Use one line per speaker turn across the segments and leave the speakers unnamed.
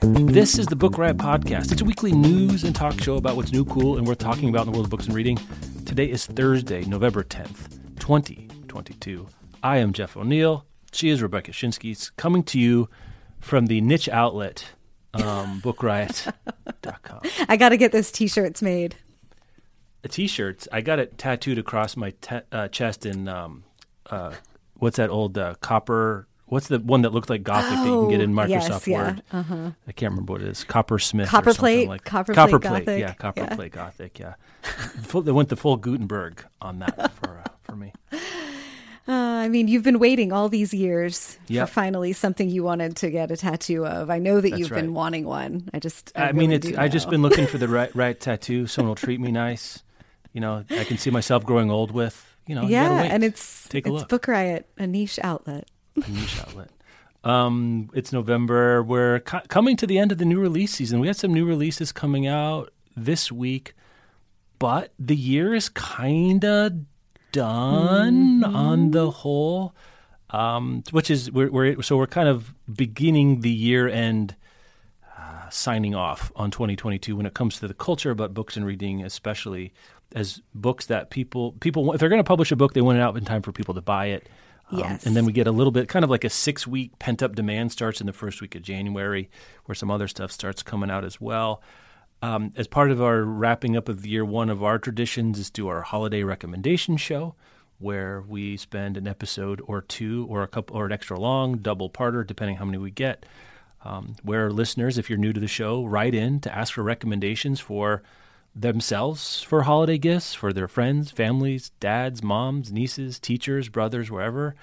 This is the Book Riot Podcast. It's a weekly news and talk show about what's new, cool, and worth talking about in the world of books and reading. Today is Thursday, November 10th, 2022. I am Jeff O'Neal. She is Rebecca Schinsky, coming to you from the niche outlet, um, bookriot.com.
I got to get those t-shirts made.
The t-shirts, I got it tattooed across my te- uh, chest in, um, uh, what's that old uh, copper What's the one that looked like Gothic oh, that you can get in
Microsoft
yes,
yeah.
Word?
Uh-huh.
I can't remember what it is. Copper Smith.
Copper plate.
Like
copper,
copper
plate.
plate.
Yeah,
copper
yeah.
plate Gothic. Yeah. they went the full Gutenberg on that for uh, for me.
Uh, I mean, you've been waiting all these years
yep.
for finally something you wanted to get a tattoo of. I know that
That's
you've
right.
been wanting one. I just, I,
I
really
mean, it's. I just been looking for the right right tattoo. Someone will treat me nice. You know, I can see myself growing old with. You know,
yeah,
you
and it's
Take a
it's
look.
Book Riot, a niche outlet.
A niche outlet. Um, it's November. We're co- coming to the end of the new release season. We had some new releases coming out this week, but the year is kind of done
Mm-hmm.
on the whole. Um, which is we're, we're so we're kind of beginning the year end uh, signing off on 2022 when it comes to the culture about books and reading, especially as books that people people if they're going to publish a book, they want it out in time for people to buy it. Um,
Yes.
and then we get a little bit, kind of like a six week pent up demand starts in the first week of January, where some other stuff starts coming out as well. Um, as part of our wrapping up of year, one of our traditions is do our holiday recommendation show, where we spend an episode or two, or a couple, or an extra long double parter, depending how many we get. Um, where listeners, if you're new to the show, write in to ask for recommendations for themselves for holiday gifts for their friends, families, dads, moms, nieces, teachers, brothers, wherever.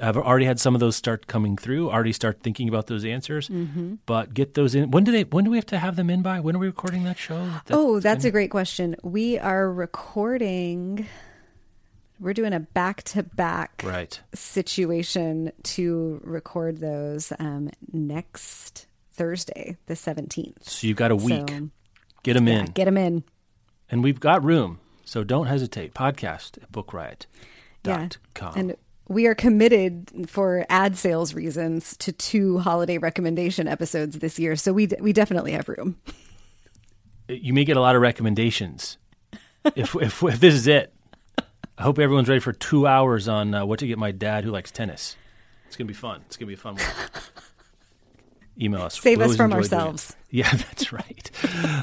I've already had some of those start coming through. Already start thinking about those answers,
Mm-hmm.
but get those in. When do they? When do we have to have them in by? When are we recording that show? That-
oh, that's a great question. We are recording. We're doing a back to back
right.
situation to record those um, next Thursday, the 17th.
So you've got a week.
So,
get them
yeah,
in,
get them in.
and we've got room. So don't hesitate. Podcast at bookriot.com.
Yeah. And we are committed for ad sales reasons to two holiday recommendation episodes this year. So we, d- we definitely have room.
you may get a lot of recommendations. if, if if this is it, I hope everyone's ready for two hours on uh, what to get my dad who likes tennis. It's gonna be fun. It's gonna be a fun one. Email us.
Save us from
enjoy doing it.
ourselves.
Yeah, that's right.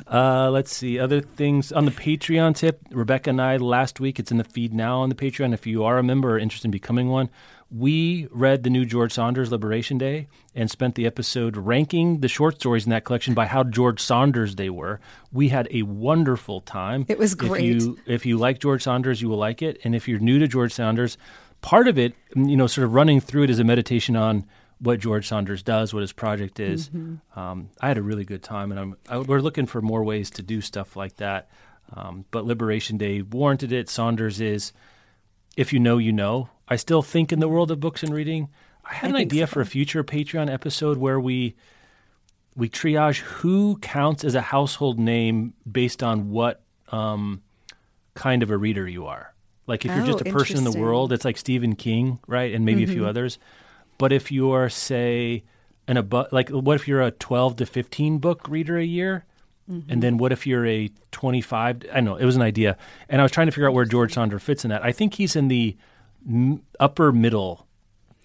uh, let's see other things on the Patreon tip. Rebecca and I last week. It's in the feed now on the Patreon. If you are a member or interested in becoming one, we read the new George Saunders Liberation Day and spent the episode ranking the short stories in that collection by how George Saunders they were. We had a wonderful time.
It was
If
great.
you if you like George Saunders, you will like it. And if you're new to George Saunders, part of it, you know, sort of running through it is a meditation on what George Saunders does, what his project is. Um, I had a really good time, and I'm, I, we're looking for more ways to do stuff like that. Um, but Liberation Day warranted it. Saunders is, if you know, you know. I still think in the world of books and reading. I had
I
an idea
so.
for a future Patreon episode where we we triage who counts as a household name based on what um, kind of a reader you are. Like if you're
Oh,
just a person in the world, it's like Stephen King, right, and maybe a few others. But if you're, say, an above, like what if you're a 12 to 15 book reader a year? And then what if you're a 25? I know it was an idea, and I was trying to figure out where George Saunders fits in that. I think he's in the m- upper middle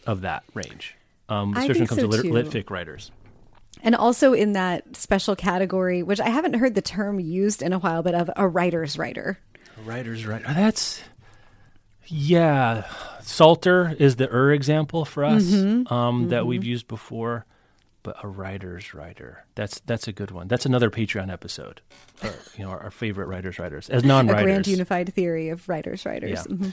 of that range, um, especially when it comes
so,
to lit, lit fic writers.
And also in that special category, which I haven't heard the term used in a while, but of a writer's writer.
A writer's writer. That's yeah. Salter is the er example for us um, that we've used before. but a writer's writer. That's that's a good one. That's another Patreon episode. Or, you know, our, our, favorite writers writers as non-writers.
A grand unified theory of writers writers.
Yeah. Mm-hmm.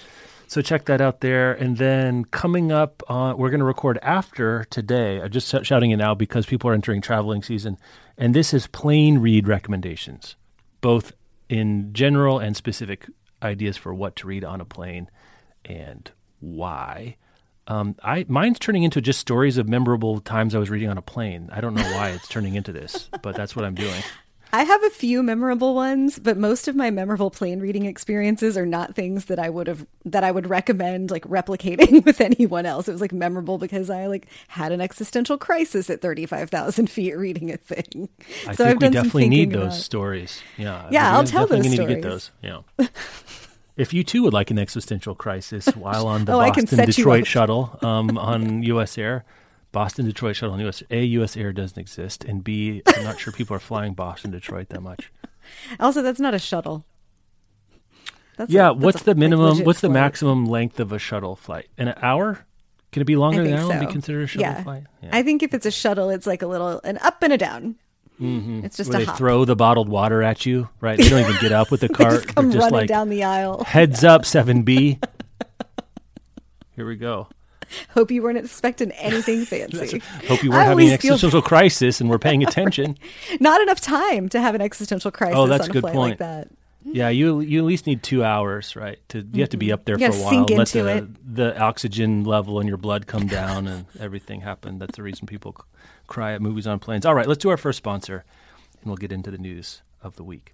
So check that out there. And then coming up, uh, we're going to record after today. I'm just shouting it now because people are entering traveling season, and this is plane read recommendations, both in general and specific ideas for what to read on a plane and why. Um, I mine's turning into just stories of memorable times I was reading on a plane. I don't know why it's turning into this, but that's what I'm doing.
I have a few memorable ones, but most of my memorable plane reading experiences are not things that I would have that I would recommend like replicating with anyone else. It was like memorable because I like had an existential crisis at thirty five thousand feet reading a thing.
I so I've we definitely need those about... stories. Yeah,
yeah, I'll tell those. Need to get
those. Yeah. If you too would like an existential crisis while on the oh, Boston Detroit shuttle um, on U.S. Air, Boston Detroit shuttle on U.S. A U.S. Air doesn't exist, and B I'm not sure people are flying Boston Detroit that much.
Also, that's not a shuttle.
That's yeah, a, what's the minimum? What's flight. the maximum length of a shuttle flight? An hour? Can it be longer than an hour so. and be considered a shuttle
yeah.
flight?
Yeah. I think if it's a shuttle, it's like a little an up and a down.
Mm-hmm.
It's just
Where
they
hop. throw the bottled water at you, right? They don't even get up with the cart.
just come
just
running
like,
down the aisle.
Heads up, seven B. Here we go.
Hope you weren't expecting anything fancy.
Hope you weren't I having an existential feel... crisis and we're paying attention.
Not enough time to have an existential crisis. Oh, that's a good point. Like that.
Yeah, you you at least need two hours, right? To you have to be up there
you
for a while, let the
it.
the oxygen level in your blood come down, and everything happen. That's the reason people cry at movies on planes. All right, let's do our first sponsor and we'll get into the news of the week.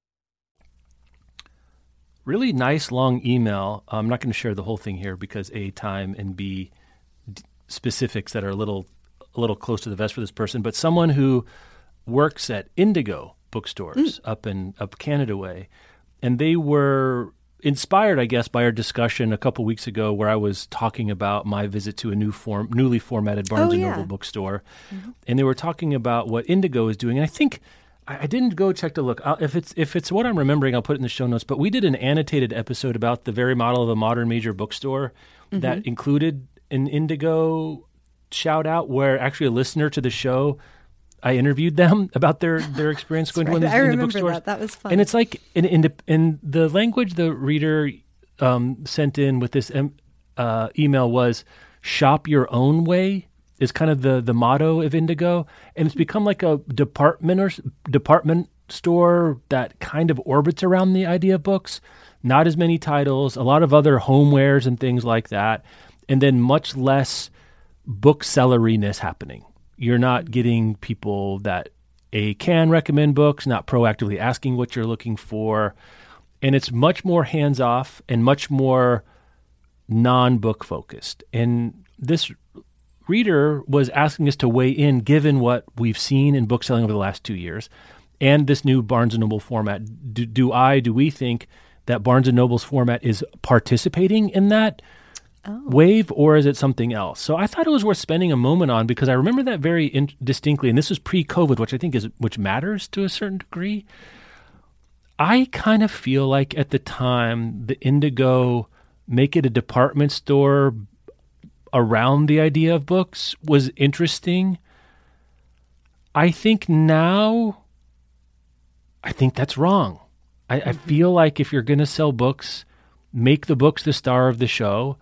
Really nice long email. I'm not going to share the whole thing here because A, time, and B, d- specifics that are a little, a little close to the vest for this person. But someone who works at Indigo bookstores mm. up in up Canada way, and they were inspired, I guess, by our discussion a couple weeks ago where I was talking about my visit to a new form, newly formatted Barnes
oh,
and
yeah.
Noble bookstore, mm-hmm. and they were talking about what Indigo is doing, and I think I, didn't go check to look. I'll, if it's if it's what I'm remembering, I'll put it in the show notes. But we did an annotated episode about the very model of a modern major bookstore mm-hmm. that included an Indigo shout out, where actually a listener to the show. I interviewed them about their, their experience going
right.
to one of these
I
indie bookstores.
That. that was fun.
And it's like in, in, in the language the reader um, sent in with this uh, email was shop your own way is kind of the the motto of Indigo, and it's become like a department or department store that kind of orbits around the idea of books. Not as many titles, a lot of other homewares and things like that, and then much less bookselleriness happening. You're not getting people that a can recommend books, not proactively asking what you're looking for, and it's much more hands off and much more non book focused. And this reader was asking us to weigh in given what we've seen in bookselling over the last two years and this new Barnes & Noble format. Do, do I, do we think that Barnes & Noble's format is participating in that oh. wave or is it something else? So I thought it was worth spending a moment on because I remember that very in- distinctly and this was pre-COVID, which I think is which matters to a certain degree. I kind of feel like at the time the Indigo make it a department store around the idea of books was interesting. I think now, I think that's wrong. I, mm-hmm. I feel like if you're going to sell books, make the books the star of the show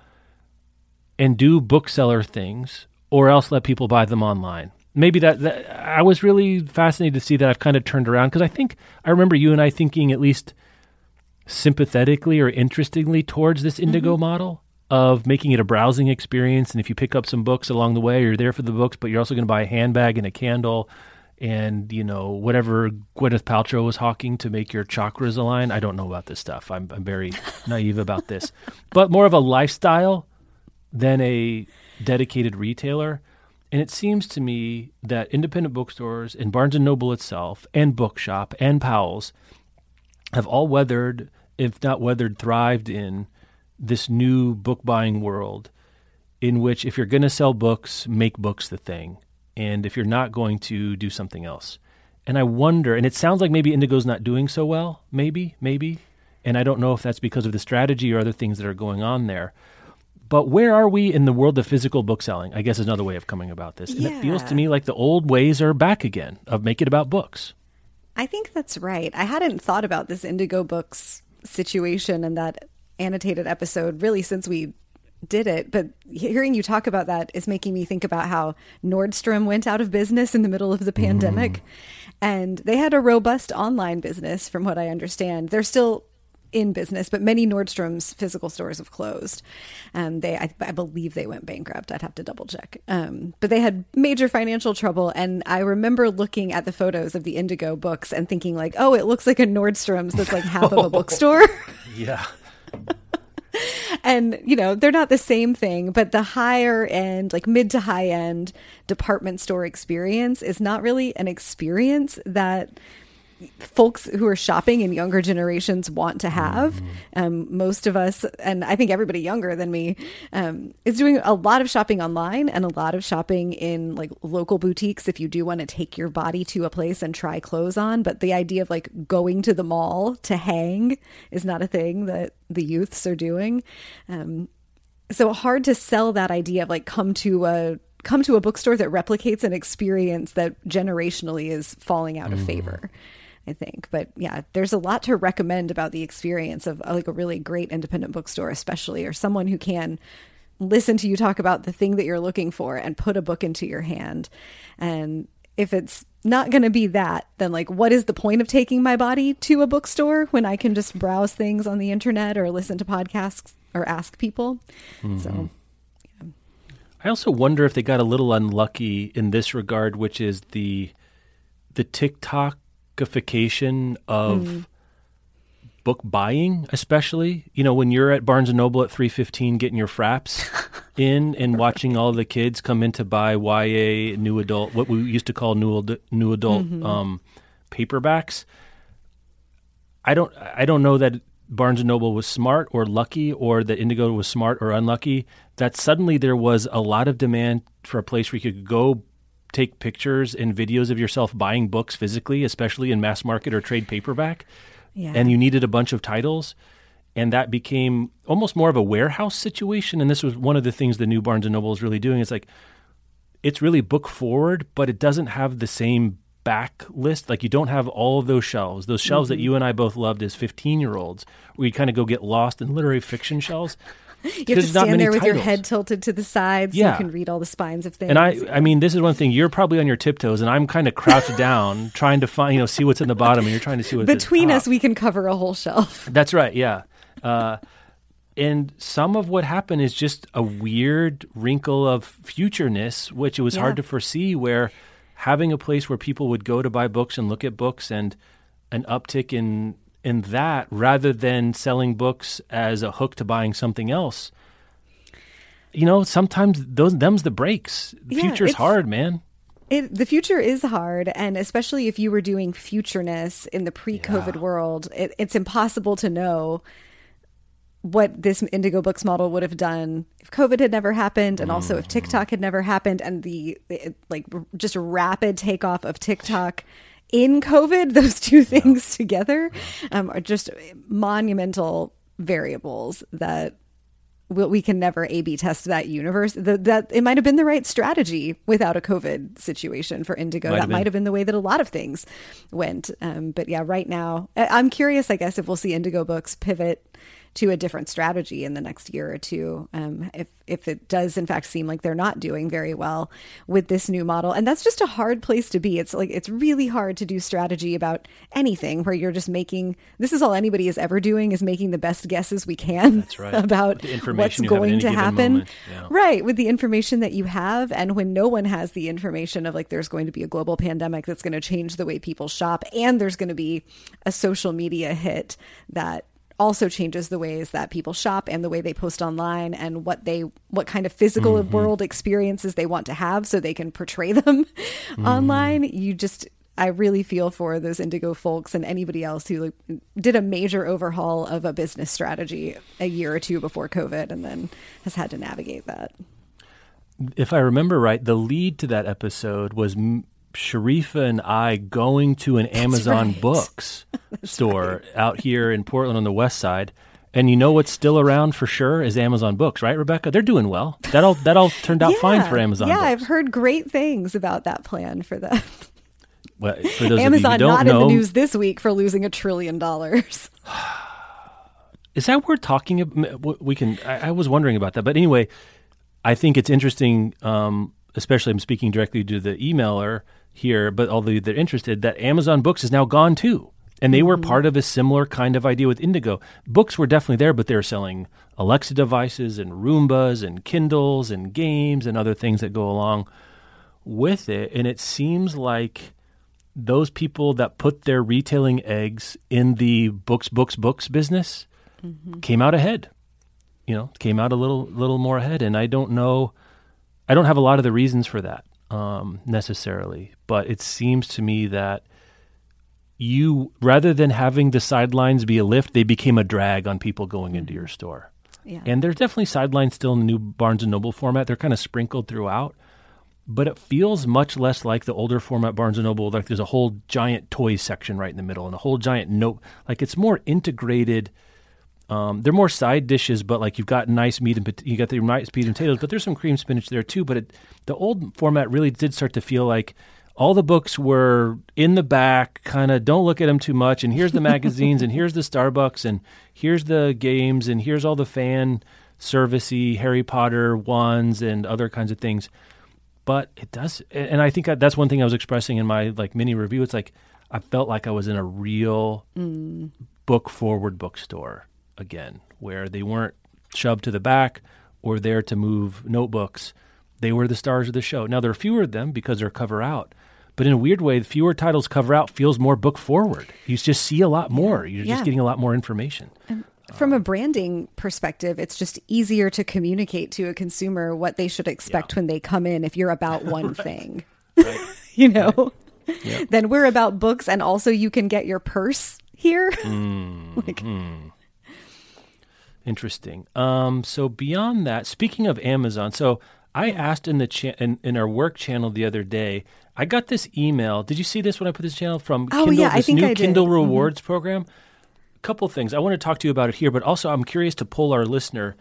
and do bookseller things, or else let people buy them online. maybe that, that I was really fascinated to see that I've kind of turned around because I think I remember you and I thinking at least sympathetically or interestingly towards this Indigo mm-hmm. model of making it a browsing experience. And if you pick up some books along the way, you're there for the books, but you're also going to buy a handbag and a candle and you know whatever Gwyneth Paltrow was hawking to make your chakras align. I don't know about this stuff. I'm, I'm very naive about this, but more of a lifestyle than a dedicated retailer. And it seems to me that independent bookstores and Barnes and Noble itself, and Bookshop and Powell's, have all weathered, if not weathered, thrived in this new book buying world, in which if you're going to sell books, make books the thing and if you're not going to do something else. And I wonder, and it sounds like maybe Indigo's not doing so well, maybe, maybe. And I don't know if that's because of the strategy or other things that are going on there. But where are we in the world of physical bookselling? I guess is another way of coming about this. And yeah. it feels to me like the old ways are back again of make it about books.
I think that's right. I hadn't thought about this Indigo Books situation and that annotated episode really since we did it. But hearing you talk about that is making me think about how Nordstrom went out of business in the middle of the pandemic. Mm. And they had a robust online business, from what I understand. They're still in business, but many Nordstrom's physical stores have closed. Um, they, I, I, believe, they went bankrupt. I'd have to double check. Um, but they had major financial trouble, and I remember looking at the photos of the Indigo books and thinking, like, "Oh, it looks like a Nordstrom's that's like half of a bookstore."
yeah.
And you know they're not the same thing but the higher end like mid to high end department store experience is not really an experience that folks who are shopping in younger generations want to have. Mm-hmm. Um, most of us, and I think everybody younger than me, um, is doing a lot of shopping online and a lot of shopping in like local boutiques if you do want to take your body to a place and try clothes on. But the idea of like going to the mall to hang is not a thing that the youths are doing. Um, so hard to sell that idea of like come to a come to a bookstore that replicates an experience that generationally is falling out of mm. favor. I think. But yeah, there's a lot to recommend about the experience of like a really great independent bookstore, especially, or someone who can listen to you talk about the thing that you're looking for and put a book into your hand. And if it's not going to be that, then like, what is the point of taking my body to a bookstore when I can just browse things on the internet or listen to podcasts or ask people? Mm-hmm. So.
I also wonder if they got a little unlucky in this regard, which is the the TikTok of mm. book buying, especially. You know, when you're at Barnes and Noble at three fifteen, getting your fraps in and watching all the kids come in to buy YA new adult, what we used to call new new adult mm-hmm. um, paperbacks. I don't I don't know that Barnes and Noble was smart or lucky, or that Indigo was smart or unlucky. That suddenly there was a lot of demand for a place where you could go take pictures and videos of yourself buying books physically, especially in mass market or trade paperback, yeah. and you needed a bunch of titles. And that became almost more of a warehouse situation. And this was one of the things the new Barnes and Noble is really doing. It's like it's really book forward, but it doesn't have the same back list. Like you don't have all of those shelves, those shelves mm-hmm. that you and I both loved as 15 year olds, where you kind of go get lost in literary fiction shelves.
you have to stand there with titles. your head tilted to the side so yeah. you can read all the spines of things.
And I, I mean, this is one thing. You're probably on your tiptoes, and I'm kind of crouched down, trying to find, you know, see what's in the bottom, and you're trying to see what's
between us. We can cover a whole shelf.
That's right. Yeah. Uh, and some of what happened is just a weird wrinkle of futureness, which it was yeah. hard to foresee. Where having a place where people would go to buy books and look at books, and an uptick in in that rather than selling books as a hook to buying something else. You know, sometimes those them's the breaks. The yeah, future's hard, man.
It, the future is hard, and especially if you were doing futureness in the pre-COVID yeah. world, it, it's impossible to know what this Indigo Books model would have done if COVID had never happened, and also if mm-hmm. TikTok had never happened, and the, the like just rapid takeoff of TikTok in COVID, those two things together um, are just monumental variables that we can never A/B test that universe. The, that it might have been the right strategy without a COVID situation for Indigo. Might that might have been the way that a lot of things went. Um, but yeah, right now, I'm curious. I guess if we'll see Indigo books pivot to a different strategy in the next year or two um, if if it does in fact seem like they're not doing very well with this new model. And that's just a hard place to be. It's like it's really hard to do strategy about anything where you're just making this is all anybody is ever doing is making the best guesses we can
right.
about what's going to happen.
yeah.
right. With the information that you have. And when no one has the information of like there's going to be a global pandemic that's going to change the way people shop and there's going to be a social media hit that also changes the ways that people shop and the way they post online and what they what kind of physical
Mm-hmm.
world experiences they want to have so they can portray them
Mm-hmm.
online you just I really feel for those indigo folks and anybody else who like, did a major overhaul of a business strategy a year or two before COVID and then has had to navigate that.
if I remember right, the lead to that episode was Sharifa and I going to an Amazon
right.
Books store out here in Portland on the west side. And you know what's still around for sure is Amazon Books, right, Rebecca? They're doing well. That all that all turned out fine for Amazon.
Yeah,
Books.
I've heard great things about that plan for them.
Well, for those
Amazon
of you who
not
know,
in the news this week for losing a trillion dollars.
Is that worth talking? about? We can. I, I was wondering about that, but anyway, I think it's interesting. Um, especially, I'm speaking directly to the emailer here, but although they're interested, that Amazon Books is now gone too, and they were mm-hmm. part of a similar kind of idea with Indigo. Books were definitely there, but they were selling Alexa devices and Roombas and Kindles and games and other things that go along with it. And it seems like those people that put their retailing eggs in the books, books, books business mm-hmm. came out ahead. You know, came out a little, little more ahead. And I don't know, I don't have a lot of the reasons for that um, necessarily, but it seems to me that you, rather than having the sidelines be a lift, they became a drag on people going into your store.
Yeah.
And there's definitely sidelines still in the new Barnes and Noble format. They're kind of sprinkled throughout, but it feels much less like the older format Barnes and Noble. Like there's a whole giant toys section right in the middle and a whole giant note. Like it's more integrated. Um, they're more side dishes, but like you've got nice meat and pot- you got the nice meat and potatoes, but there's some cream spinach there too. But it, the old format really did start to feel like all the books were in the back, kind of don't look at them too much. And here's the magazines, and here's the Starbucks, and here's the games, and here's all the fan servicey Harry Potter ones and other kinds of things. But it does, and I think that's one thing I was expressing in my like mini review. It's like I felt like I was in a real book forward bookstore again, where they weren't shoved to the back or there to move notebooks. They were the stars of the show. Now there are fewer of them because they're cover out, but in a weird way, the fewer titles cover out feels more book forward. You just see a lot more. You're
Yeah.
just getting a lot more information.
From a branding perspective, it's just easier to communicate to a consumer what they should expect when they come in if you're about one thing. you know? Then we're about books and also you can get your purse here. Mm-hmm. like
Interesting. Um, so beyond that, speaking of Amazon, so I asked in the cha- in, in our work channel the other day. I got this email. Did you see this when I put this channel from
Oh,
Kindle?
yeah, I think
new
I did.
Kindle
Mhm.
Rewards program. A couple things. I want to talk to you about it here, but also I'm curious to pull our listener.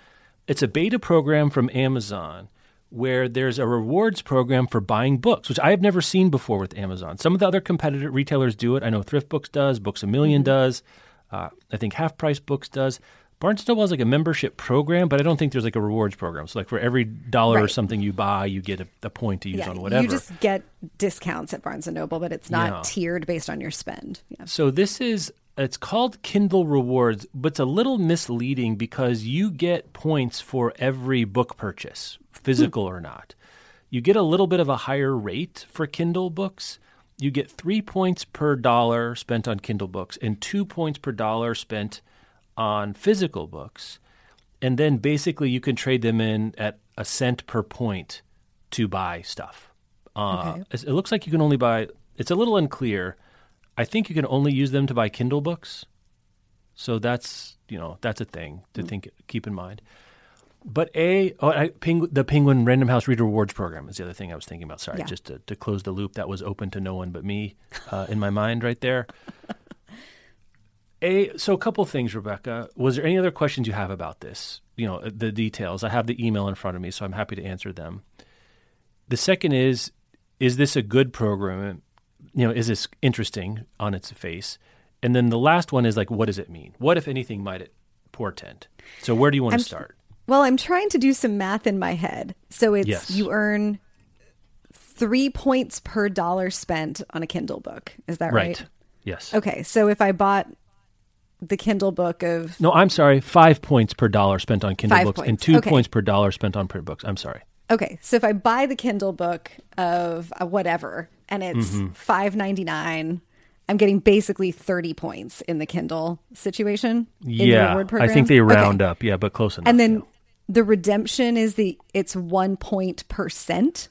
It's a beta program from Amazon where there's a rewards program for buying books, which I have never seen before with Amazon. Some of the other competitor retailers do it. I know Thrift Books does, Books-A-Million does. Uh, I think Half Price Books does. Barnes and Noble has like a membership program, but I don't think there's like a rewards program. So like for every dollar or something you buy, you get a, a point to use
yeah,
on whatever.
you just get discounts at Barnes and Noble, but it's not
Yeah.
tiered based on your spend. Yeah.
So this is it's called Kindle Rewards, but it's a little misleading because you get points for every book purchase, hmm. physical or not. You get a little bit of a higher rate for Kindle books. You get 3 points per dollar spent on Kindle books and 2 points per dollar spent on physical books. And then basically you can trade them in at a cent per point to buy stuff. Uh,
Okay.
It looks like you can only buy. It's a little unclear. I think you can only use them to buy Kindle books. So that's you know that's a thing to think keep in mind. But a oh, I, the Penguin Random House Reader Rewards Program is the other thing I was thinking about. Sorry,
Yeah.
just to, to close the loop that was open to no one but me uh, in my mind right there. A so a couple things, Rebecca. Was there any other questions you have about this? You know uh, the details. I have the email in front of me, so I'm happy to answer them. The second is, is this a good program? You know, is this interesting on its face? And then the last one is like, what does it mean? What, if anything, might it portend? So where do you want
I'm-
to start?
Well, I'm trying to do some math in my head. So it's
Yes.
you earn three points per dollar spent on a Kindle book. Is that right?
Right. Yes.
Okay. So if I bought the Kindle book of
No, I'm sorry. Five points per dollar spent on Kindle
Five
books and two
Okay.
points per dollar spent on print books. I'm sorry.
Okay, so if I buy the Kindle book of uh, whatever and it's
Mm-hmm.
five ninety nine, I'm getting basically thirty points in the Kindle situation.
yeah, I think they
Okay.
round up. Yeah, but close enough.
And then
yeah.
the redemption is the it's one point percent.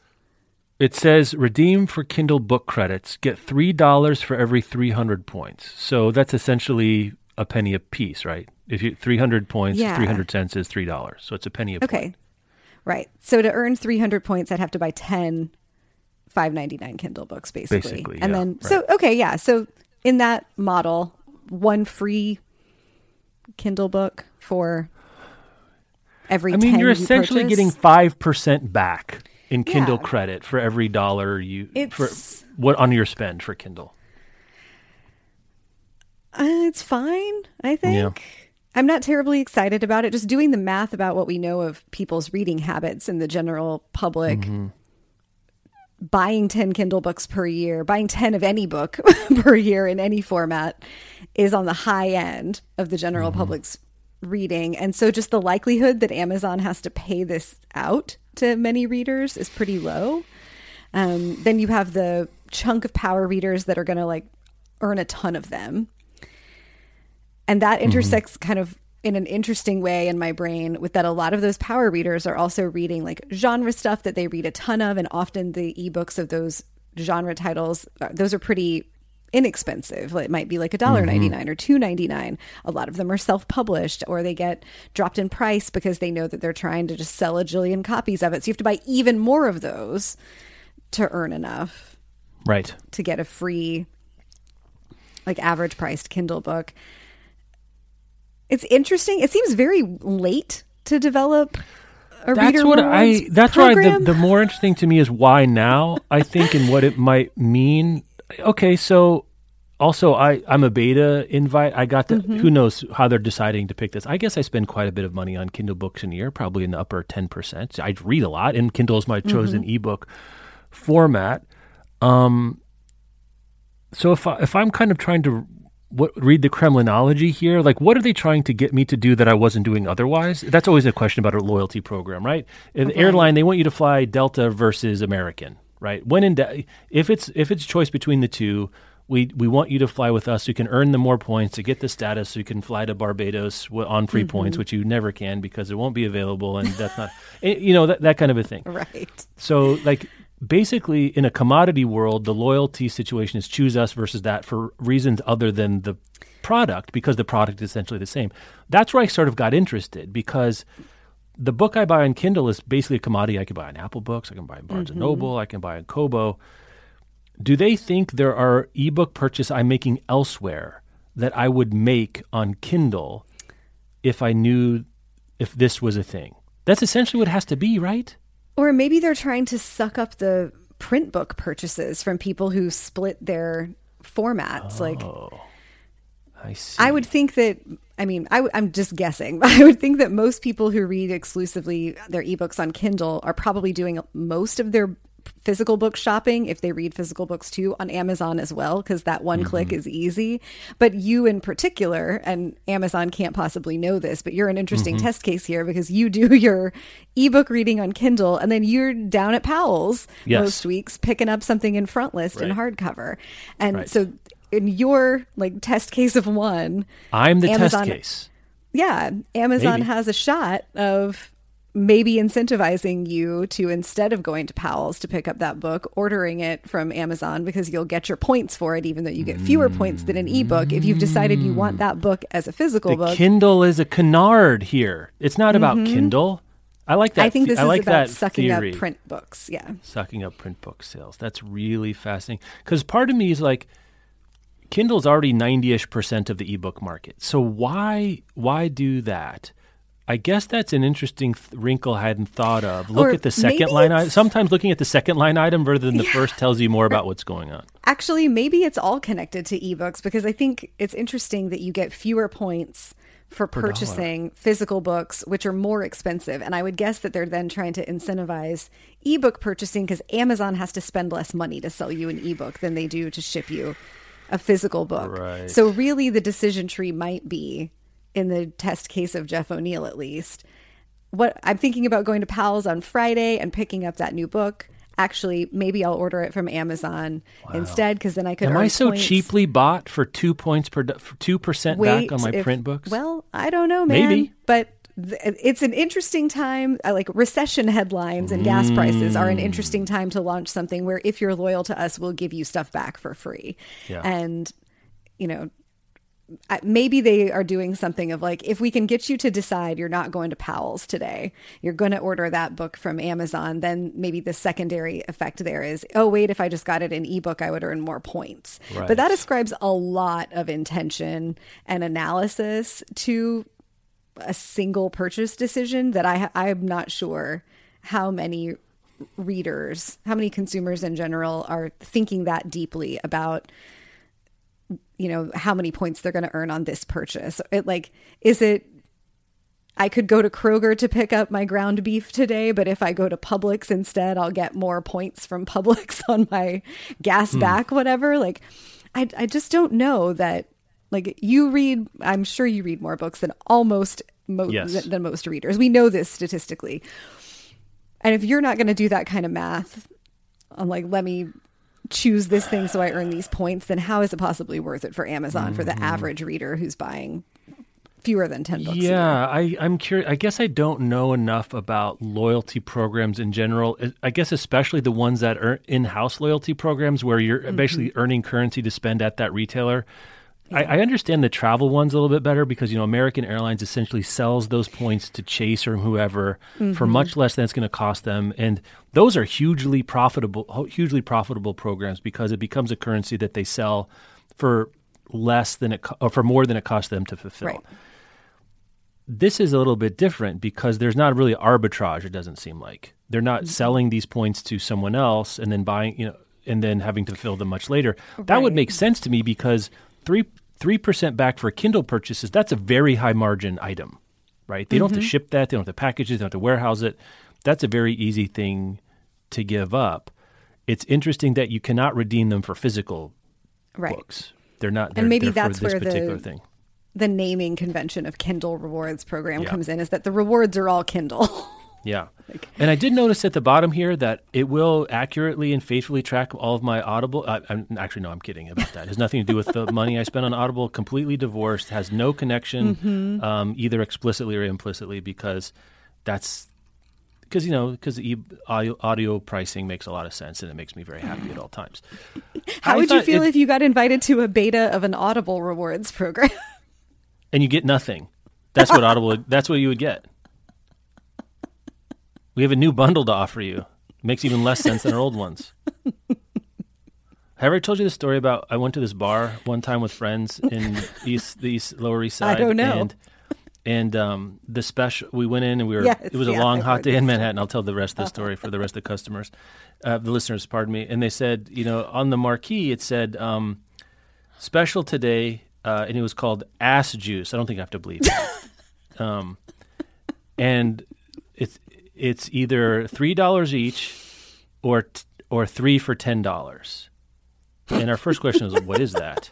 It says redeem for Kindle book credits. Get three dollars for every three hundred points. So that's essentially a penny a piece, right? If you three hundred points,
Yeah.
three hundred cents is three dollars. So it's a penny a
Okay,
point.
right. So to earn three hundred points, I'd have to buy 10 599 Kindle books, basically.
Basically,
and
yeah,
then so okay, yeah. So in that model, one free Kindle book for every.
I mean,
10
you're
you
essentially
purchase.
getting five percent back in Kindle
Yeah.
credit for every dollar you for what on your spend for Kindle.
Uh, it's fine, I think.
Yeah.
I'm not terribly excited about it. Just doing the math about what we know of people's reading habits in the general public.
Mm-hmm.
Buying 10 Kindle books per year, buying 10 of any book per year in any format is on the high end of the general
Mm-hmm.
public's reading. And so just the likelihood that Amazon has to pay this out to many readers is pretty low. Um, then you have the chunk of power readers that are going to like earn a ton of them. And that intersects kind of in an interesting way in my brain with that a lot of those power readers are also reading like genre stuff that they read a ton of. And often the ebooks of those genre titles, uh, those are pretty inexpensive. It might be like a dollar ninety nine or two ninety nine. A lot of them are self published or they get dropped in price because they know that they're trying to just sell a jillion copies of it. So you have to buy even more of those to earn enough
Right.
to get a free like average priced Kindle book. It's interesting. It seems very late to develop a
That's what I. That's why the, the more interesting to me is why now. I think and what it might mean. Okay, so also I I'm a beta invite. I got the.
Mm-hmm.
Who knows how they're deciding to pick this? I guess I spend quite a bit of money on Kindle books in a year, probably in the upper ten percent. I read a lot, and Kindle is my chosen
Mm-hmm.
ebook format. Um. So if I, if I'm kind of trying to what, read the Kremlinology here, like what are they trying to get me to do that I wasn't doing otherwise? That's always a question about a loyalty program, right? An airline, they want you to fly Delta versus American, right? When in de- if it's if it's choice between the two, we we want you to fly with us. You can earn the more points to get the status. So you can fly to Barbados on free points, which you never can because it won't be available, and that's not, eh, you know, that that kind of a thing.
right.
So, like, basically, in a commodity world, the loyalty situation is choose us versus that for reasons other than the product, because the product is essentially the same. That's where I sort of got interested because the book I buy on Kindle is basically a commodity I can buy on Apple Books, I can buy on Barnes and mm-hmm. Noble, I can buy on Kobo. Do they think there are ebook purchase I'm making elsewhere that I would make on Kindle if I knew if this was a thing? That's essentially what it has to be, right?
Or maybe they're trying to suck up the print book purchases from people who split their formats. Like oh,
I see.
I would think that. I mean, I, am just guessing. but I would think that most people who read exclusively their ebooks on Kindle are probably doing most of their physical book shopping if they read physical books too on Amazon as well because that one click mm-hmm. is easy. But you in particular and Amazon can't possibly know this, but you're an interesting mm-hmm. test case here because you do your ebook reading on Kindle and then you're down at Powell's
Yes.
most weeks picking up something in front list in hardcover. And
Right.
so in your like test case of one,
I'm the
Amazon-
test case.
yeah, Amazon
Maybe.
has a shot of maybe incentivizing you to instead of going to Powell's to pick up that book, ordering it from Amazon because you'll get your points for it, even though you get fewer points than an ebook if you've decided you want that book as a physical
The
book.
Kindle is a canard here. It's not about mm-hmm. Kindle. I like that.
I think this
I
is
like
about
that
sucking
theory.
up print books. Yeah.
sucking up print book sales. That's really fascinating. Because part of me is like, Kindle's already ninety-ish percent of the ebook market. So why why do that? I guess that's an interesting th- wrinkle I hadn't thought of. Look
Or
at the second line item. Sometimes looking at the second line item rather than the first tells you more about what's going on.
Actually, maybe it's all connected to ebooks because I think it's interesting that you get fewer points for
dollar.
purchasing physical books, which are more expensive. And I would guess that they're then trying to incentivize ebook purchasing because Amazon has to spend less money to sell you an ebook than they do to ship you a physical book.
Right.
So, really, the decision tree might be, in the test case of Jeff O'Neal at least, what I'm thinking about going to Powell's on Friday and picking up that new book. Actually, maybe I'll order it from Amazon instead because then I could.
Am I so
points.
cheaply bought for two points per two percent back on my
if-
print books?
Well, I don't know, man.
Maybe.
but th- it's an interesting time. I like recession headlines and gas prices are an interesting
Mm.
time to launch something where if you're loyal to us, we'll give you stuff back for free.
Yeah.
And you know, maybe they are doing something of like if we can get you to decide you're not going to Powell's today, you're going to order that book from Amazon, then maybe the secondary effect there is, oh wait, if I just got it in ebook, I would earn more points.
Right.
But that ascribes a lot of intention and analysis to a single purchase decision that I I'm not sure how many readers, how many consumers in general are thinking that deeply about you know how many points they're going to earn on this purchase. It like is it I could go to Kroger to pick up my ground beef today, but if I go to Publix instead, I'll get more points from Publix on my gas
Hmm.
back, whatever. Like, I, I just don't know that. Like, you read, I'm sure you read more books than almost mo-
Yes.
than, than most readers. We know this statistically. And if you're not going to do that kind of math on like, let me choose this thing so I earn these points, then how is it possibly worth it for Amazon for
Mm-hmm.
the average reader who's buying fewer than 10 books?
Yeah, I, I'm curious. I guess I don't know enough about loyalty programs in general. I- I guess especially the ones that are in-house loyalty programs where you're
Mm-hmm.
basically earning currency to spend at that retailer. I, I understand the travel ones a little bit better because you know American Airlines essentially sells those points to Chase or whoever for
Mm-hmm.
much less than it's going to cost them, and those are hugely profitable, hugely profitable programs because it becomes a currency that they sell for less than it or for more than it costs them to fulfill.
Right.
this is a little bit different because there's not really arbitrage it doesn't seem like. They're not selling these points to someone else and then buying you know and then having to fill them much later. That would make sense to me because 3 3% back for kindle purchases that's a very high margin item right they don't have to mm-hmm. ship that they don't have to package it they don't have to warehouse it that's a very easy thing to give up it's interesting that you cannot redeem them for physical
Right.
books they're not they're,
maybe
they're
that's where the-
thing
the naming convention of Kindle Rewards program
Yeah.
comes in is that the rewards are all Kindle.
Yeah. And I did notice at the bottom here that it will accurately and faithfully track all of my Audible. I, I'm actually no, I'm kidding about that. It has nothing to do with the money I spend on Audible. Completely divorced. Has no connection, um, either explicitly or implicitly, because that's because you know because e- audio, audio pricing makes a lot of sense and it makes me very happy at all times.
How
I
would you feel
it-
if you got invited to a beta of an Audible rewards program?
and you get nothing. That's what Audible. That's what you would get. We have a new bundle to offer you. It Makes even less sense than our old ones. Have I ever told you the story about I went to this bar one time with friends in East the East Lower East
I
Side?
don't know.
And, and um, the special we went in and we were
Yes,
it was a long
I've
hot day in Manhattan. I'll tell the rest of the story for the rest of the customers, uh, the listeners. Pardon me. And they said, you know, on the marquee it said um, special today, uh, and it was called ass juice. I don't think I have to believe. That. um, and it's it's either three dollars each or t- or three for ten dollars. And our first question was, "What is that?"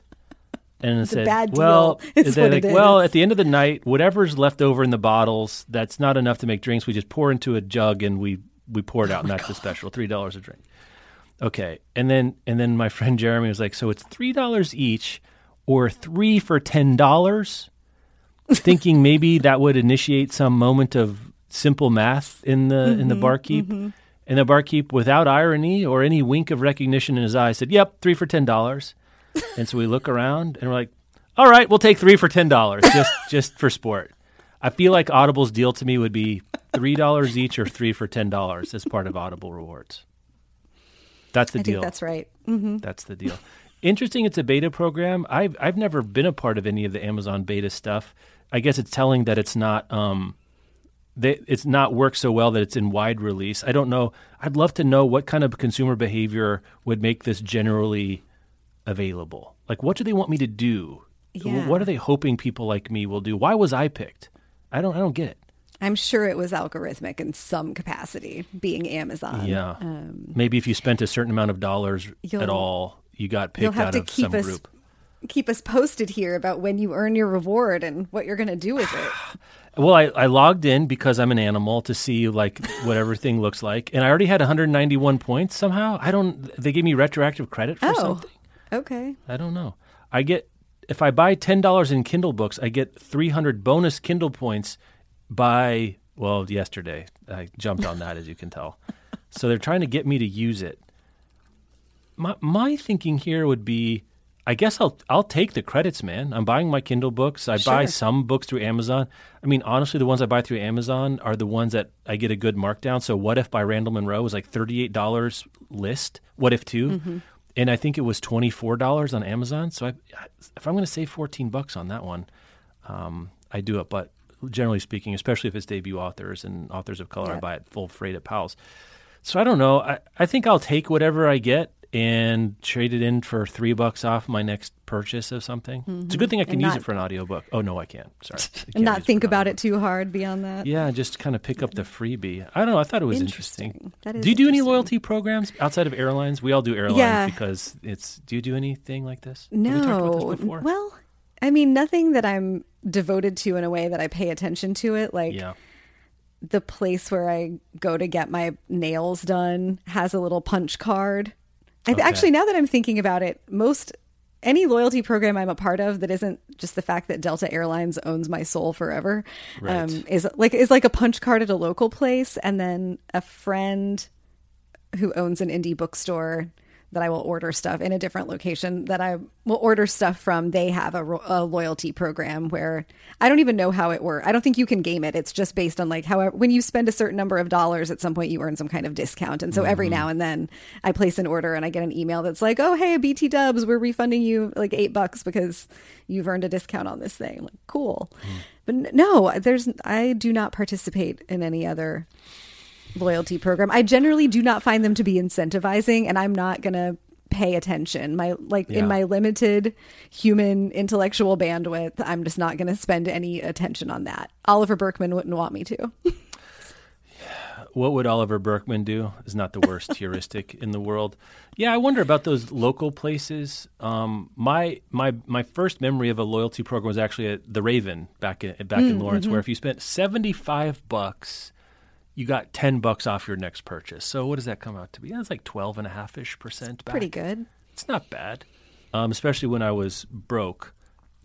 And it
a
said,
bad deal,
"Well,
is
they're
what
like, well, at the end of the night, whatever's left over in the bottles, that's not enough to make drinks. We just pour into a jug and we we pour it out, and oh that's the special, three dollars a drink." Okay, and then and then my friend Jeremy was like, "So it's three dollars each, or three for ten dollars?" Thinking maybe that would initiate some moment of simple math in the in the barkeep, and the barkeep, without irony or any wink of recognition in his eye, said, "Yep, three for ten dollars." and so we look around and we're like, "All right, we'll take three for ten dollars, just just for sport." I feel like Audible's deal to me would be three dollars each or three for ten dollars as part of Audible rewards. That's the
I
deal.
think that's right. hmm
That's the deal. Interesting. It's a beta program. I've I've never been a part of any of the Amazon beta stuff. I guess it's telling that it's not um, they, it's not worked so well that it's in wide release. I don't know. I'd love to know what kind of consumer behavior would make this generally available. Like, what do they want me to do?
Yeah.
What are they hoping people like me will do? Why was I picked? I don't. I don't get it.
I'm sure it was algorithmic in some capacity, being Amazon.
Yeah.
Um,
Maybe if you spent a certain amount of dollars at all, you got
you'll
picked
have
out
to
of
keep
some
us
group.
Keep us posted here about when you earn your reward and what you're going to do with it.
Well, I, I logged in because I'm an animal to see like what everything looks like, and I already had 191 points somehow. I don't. They gave me retroactive credit for
Oh.
something.
Okay.
I don't know. I get if I buy ten dollars in Kindle books, I get 300 bonus Kindle points by well yesterday. I jumped on that as you can tell. So they're trying to get me to use it. My my thinking here would be, I guess I'll I'll take the credits, man. I'm buying my Kindle books. I buy some books through Amazon. I mean, honestly, the ones I buy through Amazon are the ones that I get a good markdown. So, What If by Randall Munroe was like thirty eight dollars list. What If 2 and I think it was twenty four dollars on Amazon. So, I, if I'm going to save fourteen bucks on that one, um, I do it. But generally speaking, especially if it's debut authors and authors of color, I buy it full freight at Powell's. So I don't know. I, I think I'll take whatever I get and trade it in for three bucks off my next purchase of something. It's a good thing I can
Mm-hmm.
Use it for an audiobook. Oh no, I can't. Sorry. I can't
And not think
an
about it too hard beyond that.
Yeah, just kind of pick up the freebie. I don't know. I thought it was interesting.
Interesting. That is
do you do any loyalty programs outside of airlines? We all do airlines
Yeah.
because it's. Do you do anything like this? No. Have we talked about
No.
this before?
Well, I mean, nothing that I'm devoted to in a way that I pay attention to it. Like
yeah.
the place where I go to get my nails done has a little punch card.
Okay.
Actually, now that I'm thinking about it, most any loyalty program I'm a part of that isn't just the fact that Delta Airlines owns my soul forever
Right.
um, is like is like a punch card at a local place, and then a friend who owns an indie bookstore that I will order stuff in a different location that I will order stuff from. They have a, ro- a loyalty program where I don't even know how it works. I don't think you can game it. It's just based on like however when you spend a certain number of dollars at some point you earn some kind of discount. And so every mm-hmm. now and then I place an order and I get an email that's like, "Oh, hey, BT Dubs, we're refunding you like 8 bucks because you've earned a discount on this thing." like, cool. Hmm. But no, there's I do not participate in any other loyalty program. I generally do not find them to be incentivizing, and I'm not going to pay attention. My like
Yeah.
in my limited human intellectual bandwidth, I'm just not going to spend any attention on that. Oliver Burkeman wouldn't want me to.
what would Oliver Burkeman do is not the worst heuristic in the world. Yeah, I wonder about those local places. Um, my my my first memory of a loyalty program was actually at the Raven back in back
Mm,
in Lawrence,
mm-hmm.
where if you spent seventy five bucks, you got ten bucks off your next purchase. So what does that come out to be? That's like twelve and a half ish percent back.
Pretty good.
It's not bad, um, especially when I was broke.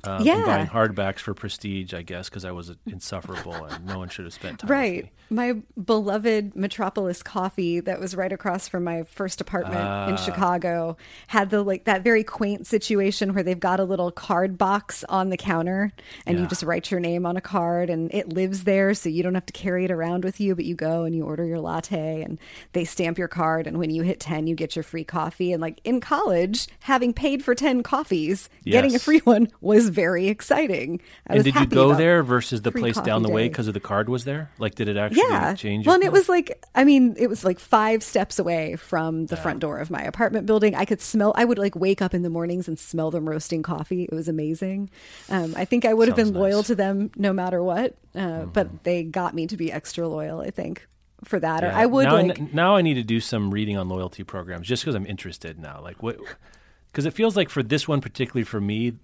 Um,
Yeah.
buying hardbacks for prestige, I guess, because I was insufferable and no one should have spent time. with
Right. My beloved Metropolis coffee that was right across from my first apartment
Ah.
in Chicago had the like that very quaint situation where they've got a little card box on the counter and you just write your name on a card and it lives there so you don't have to carry it around with you but you go and you order your latte and they stamp your card and when you hit 10 you get your free coffee and like in college having paid for 10 coffees getting a free one was very exciting. I
And did you go there versus the place down the way because of the card was there? Like, did it actually
yeah
change?
well and it was like i mean it was like five steps away from the front door of my apartment building i could smell i would like wake up in the mornings and smell them roasting coffee it was amazing um, i think i would have been loyal
nice. Mm-hmm.
to them no matter what uh, but they got me to be extra loyal i think for that or i would
now,
like
I, now I need to do some reading on loyalty programs just because I'm interested now. Like what? Because it feels like for this one particularly for me,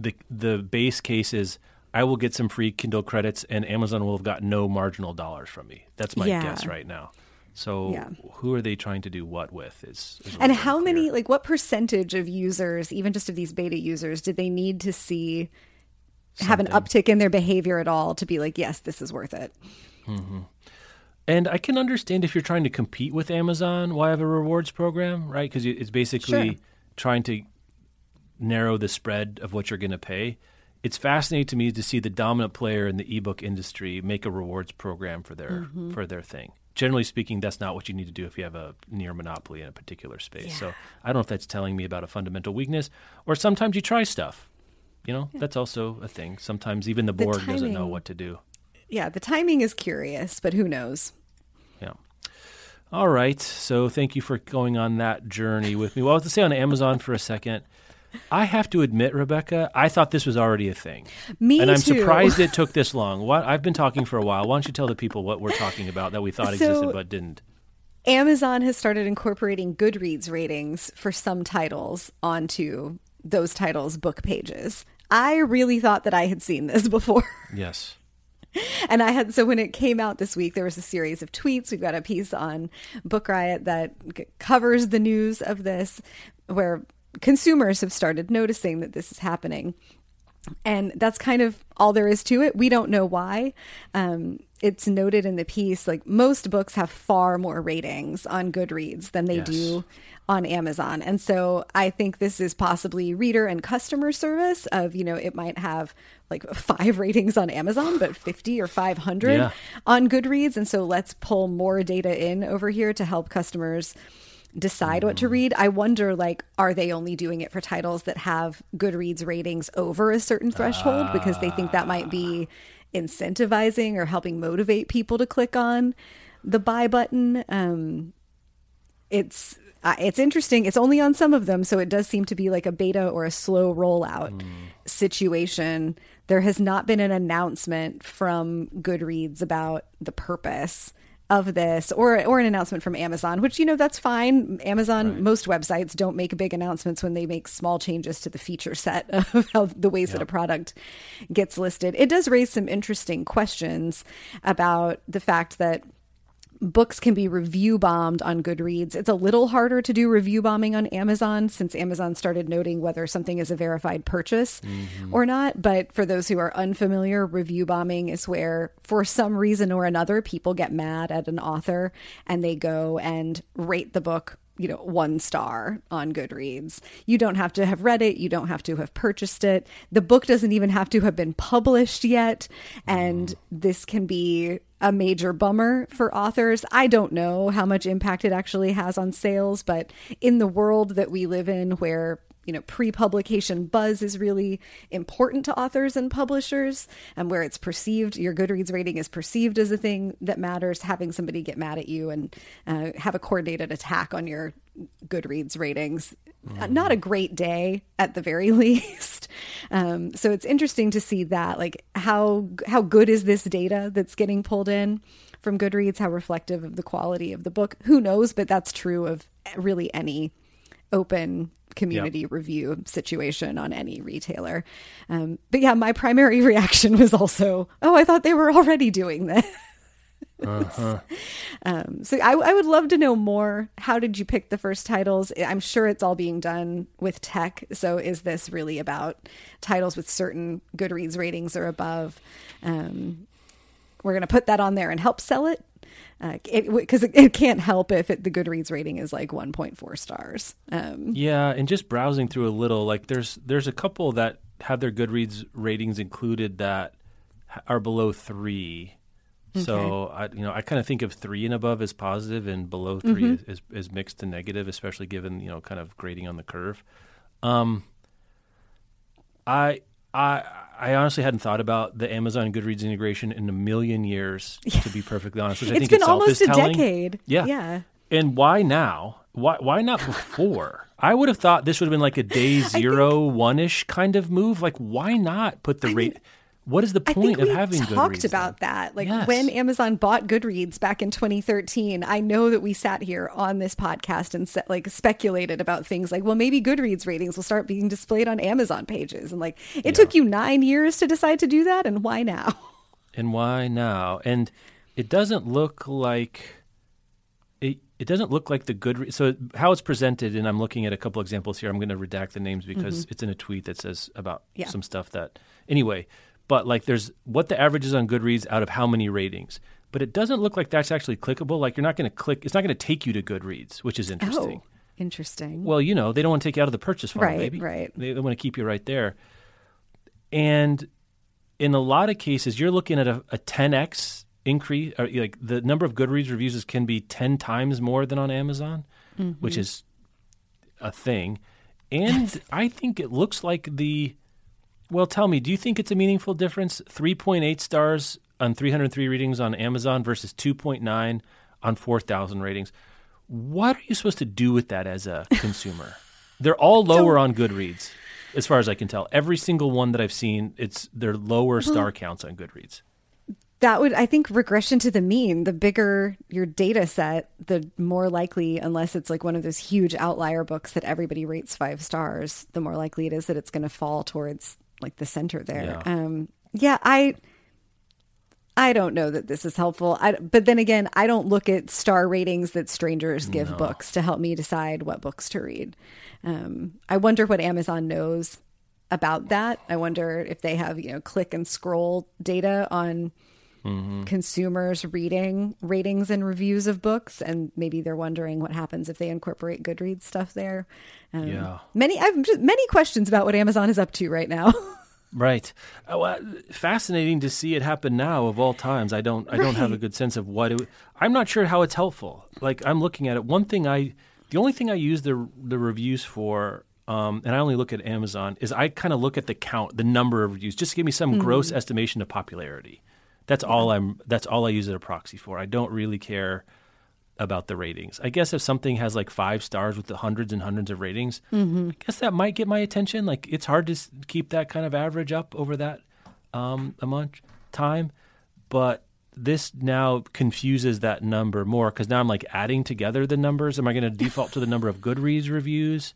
the the base case is I will get some free Kindle credits and Amazon will have got no marginal dollars from me. That's my
Yeah.
guess right now. So
Yeah.
who are they trying to do what with? Is, is
and how
unclear.
many like what percentage of users even just of these beta users did they need to see have an uptick in their behavior at all to be like yes this is worth it mm-hmm.
And I can understand if you're trying to compete with Amazon, why have a rewards program, right? Because it's basically
Sure.
trying to narrow the spread of what you're going to pay. It's fascinating to me to see the dominant player in the ebook industry make a rewards program for their
Mm-hmm.
for their thing. Generally speaking, that's not what you need to do if you have a near monopoly in a particular space. So I don't know if that's telling me about a fundamental weakness, or sometimes you try stuff. You know, that's also a thing. Sometimes even the
The
board doesn't know what to do.
Yeah, the timing is curious, but who knows?
Yeah. All right. So thank you for going on that journey with me. Well, I was to say on Amazon for a second. I have to admit, Rebecca, I thought this was already a thing.
Me too.
and I'm
too.
surprised it took this long. What I've been talking for a while. Why don't you tell the people what we're talking about that we thought
So-
existed but didn't?
Amazon has started incorporating Goodreads ratings for some titles onto those titles' book pages. I really thought that I had seen this before.
Yes.
And I had so when it came out this week, there was a series of tweets. We've got a piece on Book Riot that covers the news of this, where consumers have started noticing that this is happening. And that's kind of all there is to it. We don't know why. Um, it's noted in the piece like most books have far more ratings on Goodreads than they
Yes.
do on Amazon. And so I think this is possibly reader and customer service of, you know, it might have like five ratings on Amazon, but 50 or 500
Yeah.
on Goodreads. And so let's pull more data in over here to help customers decide what to read. I wonder like are they only doing it for titles that have Goodreads ratings over a certain threshold because they think that might be incentivizing or helping motivate people to click on the buy button. Um it's uh, it's interesting. It's only on some of them, so it does seem to be like a beta or a slow rollout situation. There has not been an announcement from Goodreads about the purpose of this or or an announcement from Amazon, which you know that's fine. Amazon most websites don't make big announcements when they make small changes to the feature set of how the ways that a product gets listed. It does raise some interesting questions about the fact that books can be review bombed on Goodreads. It's a little harder to do review bombing on Amazon since Amazon started noting whether something is a verified purchase mm-hmm. or not. But for those who are unfamiliar, review bombing is where, for some reason or another, people get mad at an author and they go and rate the book you know, one star on Goodreads. You don't have to have read it. You don't have to have purchased it. The book doesn't even have to have been published yet. And oh. this can be a major bummer for authors. I don't know how much impact it actually has on sales, but in the world that we live in where you know pre-publication buzz is really important to authors and publishers and where it's perceived your goodreads rating is perceived as a thing that matters having somebody get mad at you and uh, have a coordinated attack on your goodreads ratings. Uh, not a great day at the very least. Um, so it's interesting to see that like how how good is this data that's getting pulled in from goodreads how reflective of the quality of the book? Who knows but that's true of really any open community review situation on any retailer. Um, but yeah, my primary reaction was also, oh, I thought they were already doing this. um, so I, I would love to know more. How did you pick the first titles? I'm sure it's all being done with tech. So is this really about titles with certain Goodreads ratings or above? Um, we're going to put that on there and help sell it because it, it, can't help if it, the Goodreads rating is like 1.4 stars. Um,
Yeah, and just browsing through a little, like there's there's a couple that have their Goodreads ratings included that are below three. So I, you know, I kind of think of three and above as positive, and below 3 is, is, is mixed to negative, especially given you know kind of grading on the curve. Um, I I I honestly hadn't thought about the Amazon Goodreads integration in a million years, to be perfectly honest. Which I think
been
itself
almost
is
a
telling.
decade.
Yeah,
Yeah.
and why now? Why why not before? I would have thought this would have been like a day zero one ish kind of move. Like why not put the rate? What is the point of having
talked
Goodreads
about
then?
that. Like
Yes.
when Amazon bought Goodreads back in 2013, I know that we sat here on this podcast and se- like speculated about things like, well, maybe Goodreads ratings will start being displayed on Amazon pages, and like it took you nine years to decide to do that, and why now?
and why now? And it doesn't look like it. It doesn't look like the good. So how it's presented, and I'm looking at a couple examples here. I'm going to redact the names because it's in a tweet that says about
Mm-hmm. Yeah.
some stuff that anyway. But like, there's what the average is on Goodreads out of how many ratings. But it doesn't look like that's actually clickable. Like you're not going to click. It's not going to take you to Goodreads, which is interesting.
Oh, interesting.
Well, you know, they don't want to take you out of the purchase funnel,
Right,
baby.
right.
They, they want to keep you right there. And in a lot of cases, you're looking at a, a 10x increase. Or like the number of Goodreads reviews can be 10 times more than on Amazon, which
Mm-hmm.
is a thing. And I think it looks like the. Well, tell me, do you think it's a meaningful difference? 3.8 stars on 303 readings on Amazon versus 2.9 on 4,000 ratings. What are you supposed to do with that as a consumer? They're all lower on Goodreads, as far as I can tell. Every single one that I've seen, it's they're lower star counts on Goodreads.
that would i think regression to the mean the bigger your data set the more likely unless it's like one of those huge outlier books that everybody rates five stars the more likely it is that it's going to fall towards like the center there.
Yeah.
um yeah i i don't know that this is helpful. I, but then again i don't look at star ratings that strangers give books to help me decide what books to read. Um i wonder what amazon knows about that. I wonder if they have you know click and scroll data on consumers reading ratings and reviews of books and maybe they're wondering what happens if they incorporate goodreads stuff there um,
Yeah.
many i've many questions about what amazon is up to right now
Right. Uh, fascinating to see it happen now of all times. I don't I don't have a good sense of what it I'm not sure how it's helpful. Like I'm looking at it. One thing I the only thing I use the the reviews for um, and I only look at Amazon is I kind of look at the count, the number of reviews, just to give me some gross estimation of popularity. That's all I'm. That's all I use it a proxy for. I don't really care about the ratings. I guess if something has like five stars with the hundreds and hundreds of ratings, I guess that might get my attention. Like it's hard to keep that kind of average up over that um, amount time, but this now confuses that number more because now I'm like adding together the numbers. Am I going to default to the number of Goodreads reviews?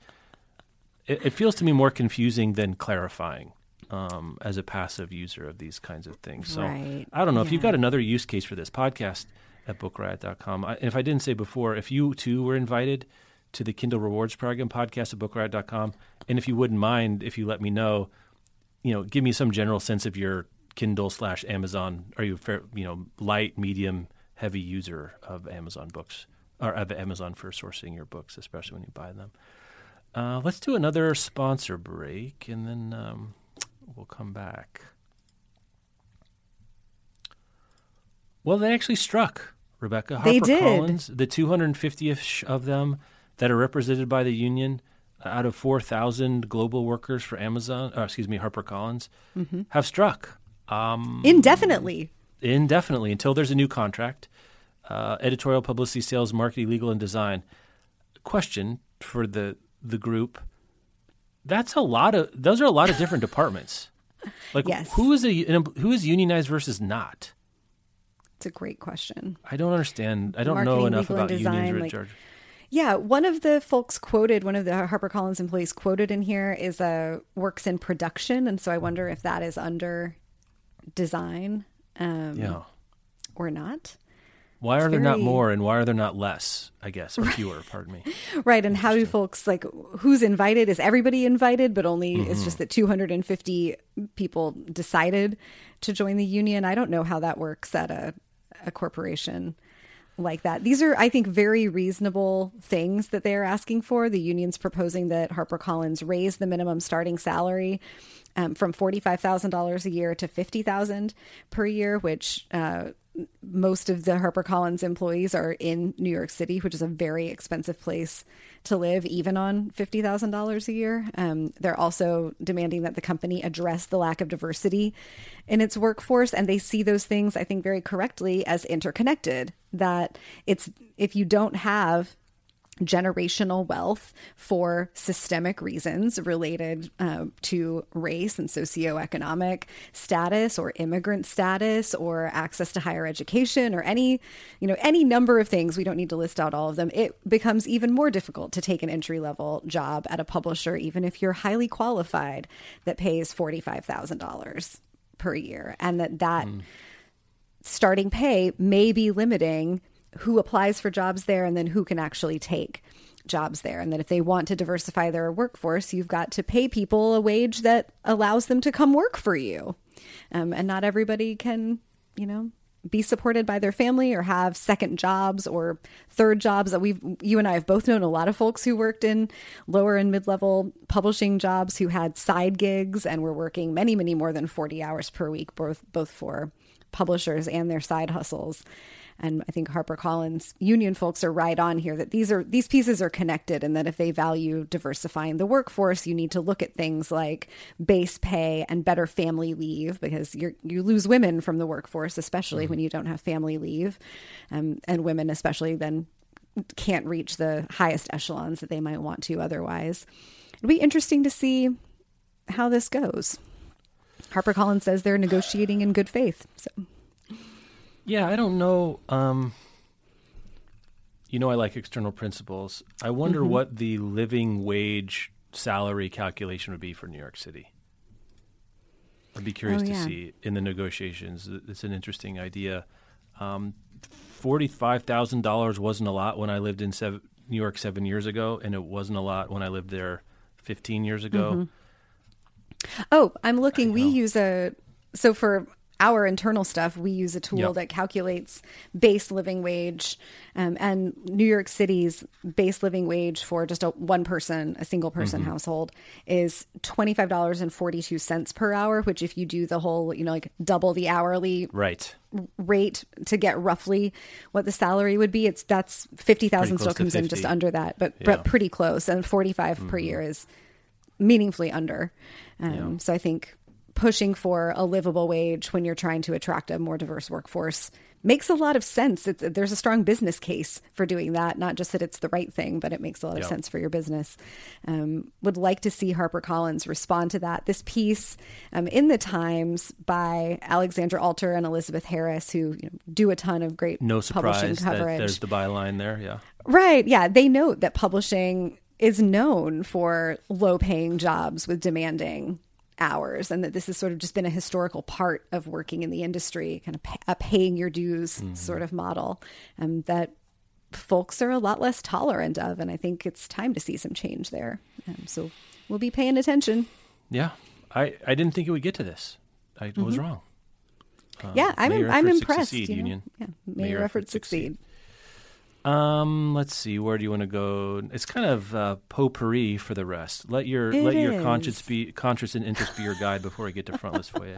It, it feels to me more confusing than clarifying um, as a passive user of these kinds of things. So
Right.
I don't know if you've got another use case for this podcast at bookriot.com. I, and if I didn't say before, if you too were invited to the Kindle Rewards Program podcast at bookriot.com, and if you wouldn't mind, if you let me know, you know, give me some general sense of your Kindle slash Amazon. Are you a fair, you know, light, medium, heavy user of Amazon books or of Amazon for sourcing your books, especially when you buy them? Uh, let's do another sponsor break, and then um, we'll come back. Well, they actually struck Rebecca
They did.
HarperCollins, the 250th of them that are represented by the union uh, out of 4,000 global workers for Amazon, uh, excuse me, HarperCollins,
Mm-hmm.
have struck um,
indefinitely
indefinitely until there's a new contract. Uh, editorial, publicity, sales, marketing, legal, and design. Question for the the group. That's a lot of. Those are a lot of different departments. Like
Yes.
who is a who is unionized versus not?
it's a great question
I don't understand. I don't know enough about unions,
design,
Red
like-
George.
Yeah, one of the folks quoted, one of the HarperCollins employees quoted in here is uh, works in production, and so I wonder if that is under design um,
Yeah.
or not.
Why are there not more and why are there not less? I guess or fewer. Pardon me.
Right, and how do folks like who's invited? Is everybody invited, but only it's
Mm-hmm.
just that 250 people decided to join the union? I don't know how that works at a a corporation like that. These are, I think, very reasonable things that they are asking for. The union's proposing that HarperCollins raise the minimum starting salary um, from forty-five thousand dollars a year to fifty thousand per year, which uh, most of the HarperCollins employees are in New York City, which is a very expensive place to live, even on fifty thousand dollars a year. Um, they're also demanding that the company address the lack of diversity in its workforce, and they see those things, I think, very correctly as interconnected. That it's if you don't have generational wealth for systemic reasons related uh, to race and socioeconomic status or immigrant status or access to higher education or any you know any number of things. We don't need to list out all of them. It becomes even more difficult to take an entry level job at a publisher even if you're highly qualified that pays $45,000 per year and that that starting pay may be limiting who applies for jobs there and then who can actually take jobs there. And that if they want to diversify their workforce, you've got to pay people a wage that allows them to come work for you. Um, and not everybody can, you know, be supported by their family or have second jobs or third jobs that we've you and I have both known a lot of folks who worked in lower and mid-level publishing jobs who had side gigs and were working many many more than 40 hours per week both both for publishers and their side hustles And I think HarperCollins union folks are right on here that these are these pieces are connected and that if they value diversifying the workforce, you need to look at things like base pay and better family leave because you you lose women from the workforce, especially mm-hmm. when you don't have family leave. Um, and women especially then can't reach the highest echelons that they might want to otherwise. It'll be interesting to see how this goes. HarperCollins says they're negotiating in good faith. So,
yeah, I don't know. Um, you know, I like external principles. I wonder mm-hmm. what the living wage salary calculation would be for New York City. I'd be curious oh, yeah. to see in the negotiations. It's an interesting idea. Um, Forty-five thousand dollars wasn't a lot when I lived in seven, New York seven years ago, and it wasn't a lot when I lived there fifteen years ago. Mm-hmm.
Oh, I'm looking. We use a so for our internal stuff, we use a tool yep. that calculates base living wage, um, and New York City's base living wage for just a one person, a single person mm-hmm. household is twenty five dollars and forty two cents per hour. Which, if you do the whole, you know, like double the hourly
right
rate to get roughly what the salary would be, it's that's fifty thousand still comes in just under that, but yeah. but pretty close, and forty five mm mm-hmm. per year is meaningfully under. Um, yeah. So I think pushing for a livable wage when you're trying to attract a more diverse workforce makes a lot of sense. It's, there's a strong business case for doing that, not just that it's the right thing, but it makes a lot of sense for your business. Um, would like to see HarperCollins respond to that. This piece um, in the Times by Alexandra Alter and Elizabeth Harris, who you know, do a ton of great
no
publishing
coverage. there's the byline there, yeah.
Right, yeah. They note that publishing is known for low paying jobs with demanding hours and that this has sort of just been a historical part of working in the industry kind of pay, a paying your dues mm-hmm. sort of model um, that folks are a lot less tolerant of and i think it's time to see some change there um, so we'll be paying attention
yeah i i didn't think it would get to this i mm-hmm. was wrong
uh, yeah i'm i'm impressed succeed, union yeah may, may your efforts succeed. succeed.
Um, let's see. Where do you want to go? It's kind of uh, potpourri for the rest. Let your it let is. your conscience be conscience and interest be your guide before we get to frontless for you.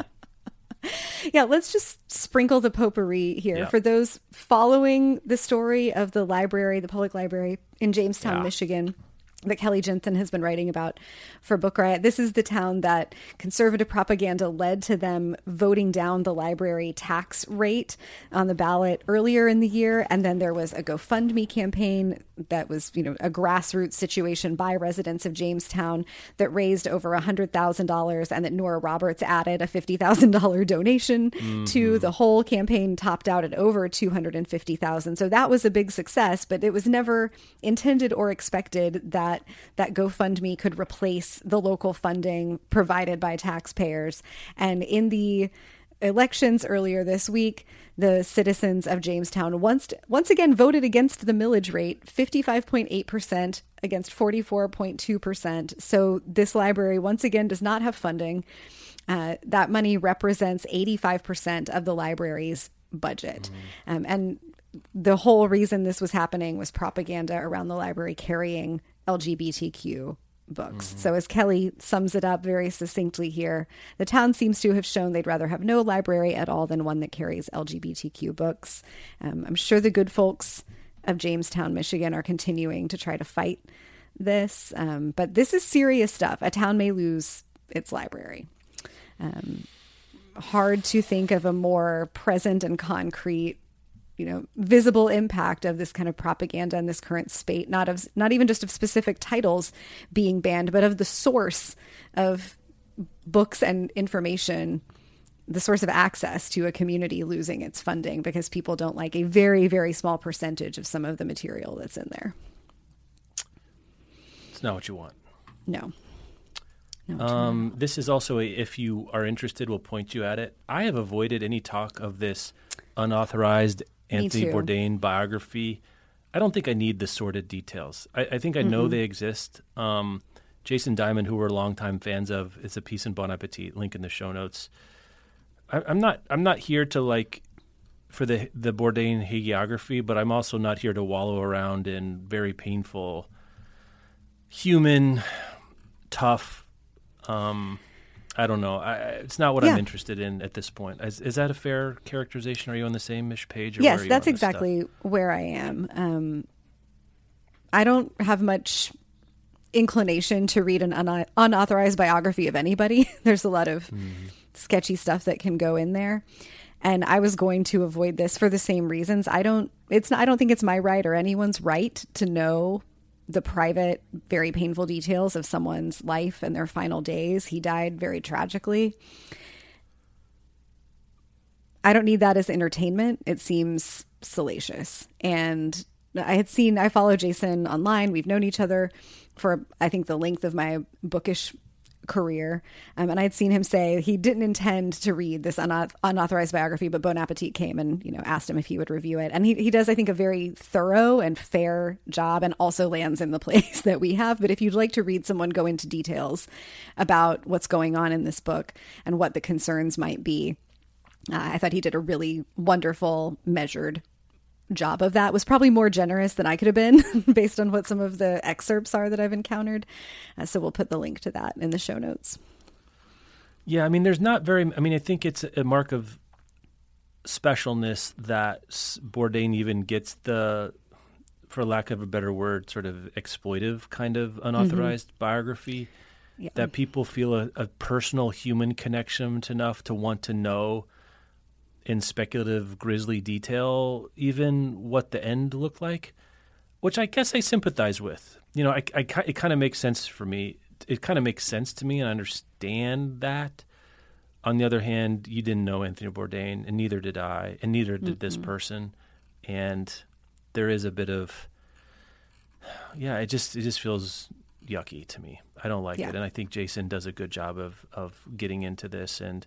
yeah, let's just sprinkle the potpourri here yeah. for those following the story of the library, the public library in Jamestown, yeah. Michigan that Kelly Jensen has been writing about for Book Riot. This is the town that conservative propaganda led to them voting down the library tax rate on the ballot earlier in the year. And then there was a GoFundMe campaign that was, you know, a grassroots situation by residents of Jamestown that raised over $100,000 and that Nora Roberts added a $50,000 donation mm-hmm. to the whole campaign topped out at over 250,000. So that was a big success, but it was never intended or expected that that GoFundMe could replace the local funding provided by taxpayers. And in the elections earlier this week, the citizens of Jamestown once once again voted against the millage rate, 55.8% against 44.2%. So this library once again does not have funding. Uh, that money represents 85% of the library's budget. Mm-hmm. Um, and the whole reason this was happening was propaganda around the library carrying LGBTQ books. Mm-hmm. So, as Kelly sums it up very succinctly here, the town seems to have shown they'd rather have no library at all than one that carries LGBTQ books. Um, I'm sure the good folks of Jamestown, Michigan, are continuing to try to fight this, um, but this is serious stuff. A town may lose its library. Um, hard to think of a more present and concrete you know visible impact of this kind of propaganda and this current spate not of not even just of specific titles being banned but of the source of books and information the source of access to a community losing its funding because people don't like a very very small percentage of some of the material that's in there.
It's not what you want.
No.
Um, this is also a, if you are interested, we'll point you at it. I have avoided any talk of this unauthorized Anthony Bourdain biography. I don't think I need the sordid details. I, I think I know mm-hmm. they exist. Um, Jason Diamond, who we're longtime fans of, is a piece in Bon Appetit. Link in the show notes. I, I'm not. I'm not here to like for the the Bourdain hagiography, but I'm also not here to wallow around in very painful, human, tough, um, I don't know. I, it's not what
Yeah.
I'm interested in at this point. Is, is that a fair characterization? Are you on the same ish page? Or
yes,
where
that's
this stuff?
exactly where I am. Um, I don't have much inclination to read an un- unauthorized biography of anybody. There's a lot of sketchy stuff that can go in there. And I was going to avoid this for the same reasons. I don't it's not, I don't think it's my right or anyone's right to know the private very painful details of someone's life and their final days. He died very tragically. I don't need that as entertainment. It seems salacious. And I had seen, I follow Jason online. We've known each other for, I think, the length of my bookish career. Um, and I had seen him say he didn't intend to read this unauth- unauthorized biography, but Bon Appetit came and, you know, asked him if he would review it. And he, he does, I think, a very thorough and fair job and also lands in the place that we have. But if you'd like to read someone go into details about what's going on in this book and what the concerns might be, uh, I thought he did a really wonderful, measured job of that. Was probably more generous than I could have been based on what some of the excerpts are that I've encountered. Uh, so we'll put the link to that in the show notes.
Yeah, I mean, there's not very. I mean, I think it's a mark of specialness that Bourdain even gets the, for lack of a better word, sort of exploitive kind of unauthorized biography.
Yeah.
That people feel a, a personal human connection to enough to want to know in speculative, grisly detail, even what the end looked like, which I guess I sympathize with. You know, I, I, it kind of makes sense for me. It kind of makes sense to me, and I understand that. On the other hand, you didn't know Anthony Bourdain, and neither did I, and neither did this person. And there is a bit of, yeah, it just it just feels yucky to me. I don't like
Yeah.
it, and I think Jason does a good job of of getting into this. And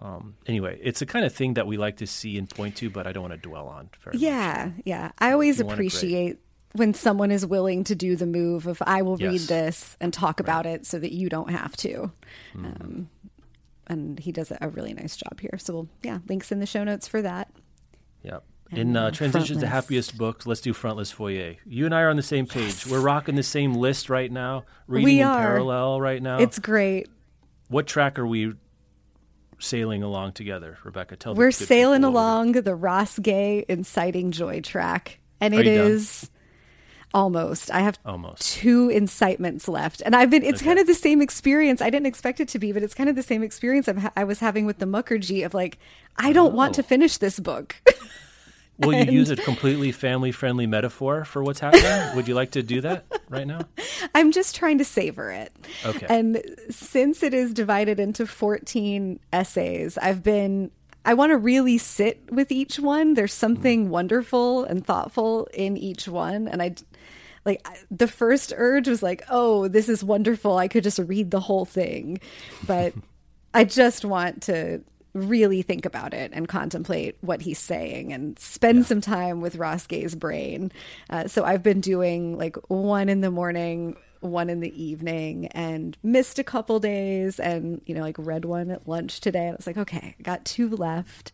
um, anyway, it's the kind of thing that we like to see and point to, but I don't want to dwell on very much.
Yeah, yeah. I always
you want it, great.
appreciate when someone is willing to do the move of I will read this and talk about it so that you don't have to.
Mm-hmm.
Um, and he does a really nice job here. So, we'll, yeah, links in the show notes for that.
Yep.
And,
In uh,
uh,
transitions to happiest books, let's do Frontlist Foyer. You and I are on the same page. We're rocking the same list right now, reading
We
in
are.
parallel right now.
It's great.
what track are we sailing along together, Rebecca? Tell
We're sailing
people what we're
along the Ross Gay inciting joy track, and it
is done?
almost. I have
Almost.
two incitements left, and I've been. It's kind of the same experience. I didn't expect it to be, but it's kind of the same experience I've ha- I was having with the Mukherjee of like, I don't want to
Oh.
finish this book.
Will you use a completely family friendly metaphor for what's happening? Would you like to do that right now?
I'm just trying to savor it.
Okay.
And since it is divided into 14 essays, I've been I want to really sit with each one. There's mm-hmm. something wonderful and thoughtful in each one and I like the first urge was like, "Oh, this is wonderful. I could just read the whole thing." But I just want to really think about it and contemplate what he's saying and spend some time with Ross Gay's brain. Uh, so I've been doing like one in the morning, one in the evening, and missed a couple days, and you know, like read one at lunch today. And I was like, okay, I got two left.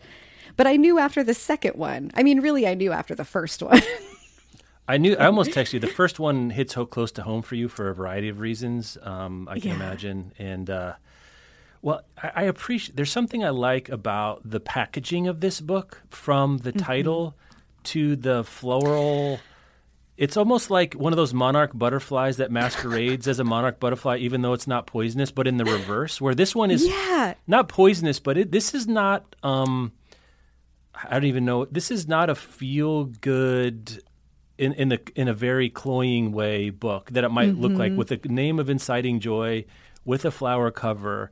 But I knew after the second one. I mean, really, I knew after the first one.
I knew. I almost texted you. The first one hits so close to home for you for a variety of reasons. Um, I can
Yeah.
imagine, and uh, well, I, I appreciate. There's something I like about the packaging of this book, from the title to the floral. It's almost like one of those monarch butterflies that masquerades as a monarch butterfly, even though it's not poisonous, but in the reverse. Where this one is
yeah.
not poisonous, but it, this is not. Um, I don't even know. This is not a feel good in in the in a very cloying way book that it might look like with the name of inciting joy with a flower cover.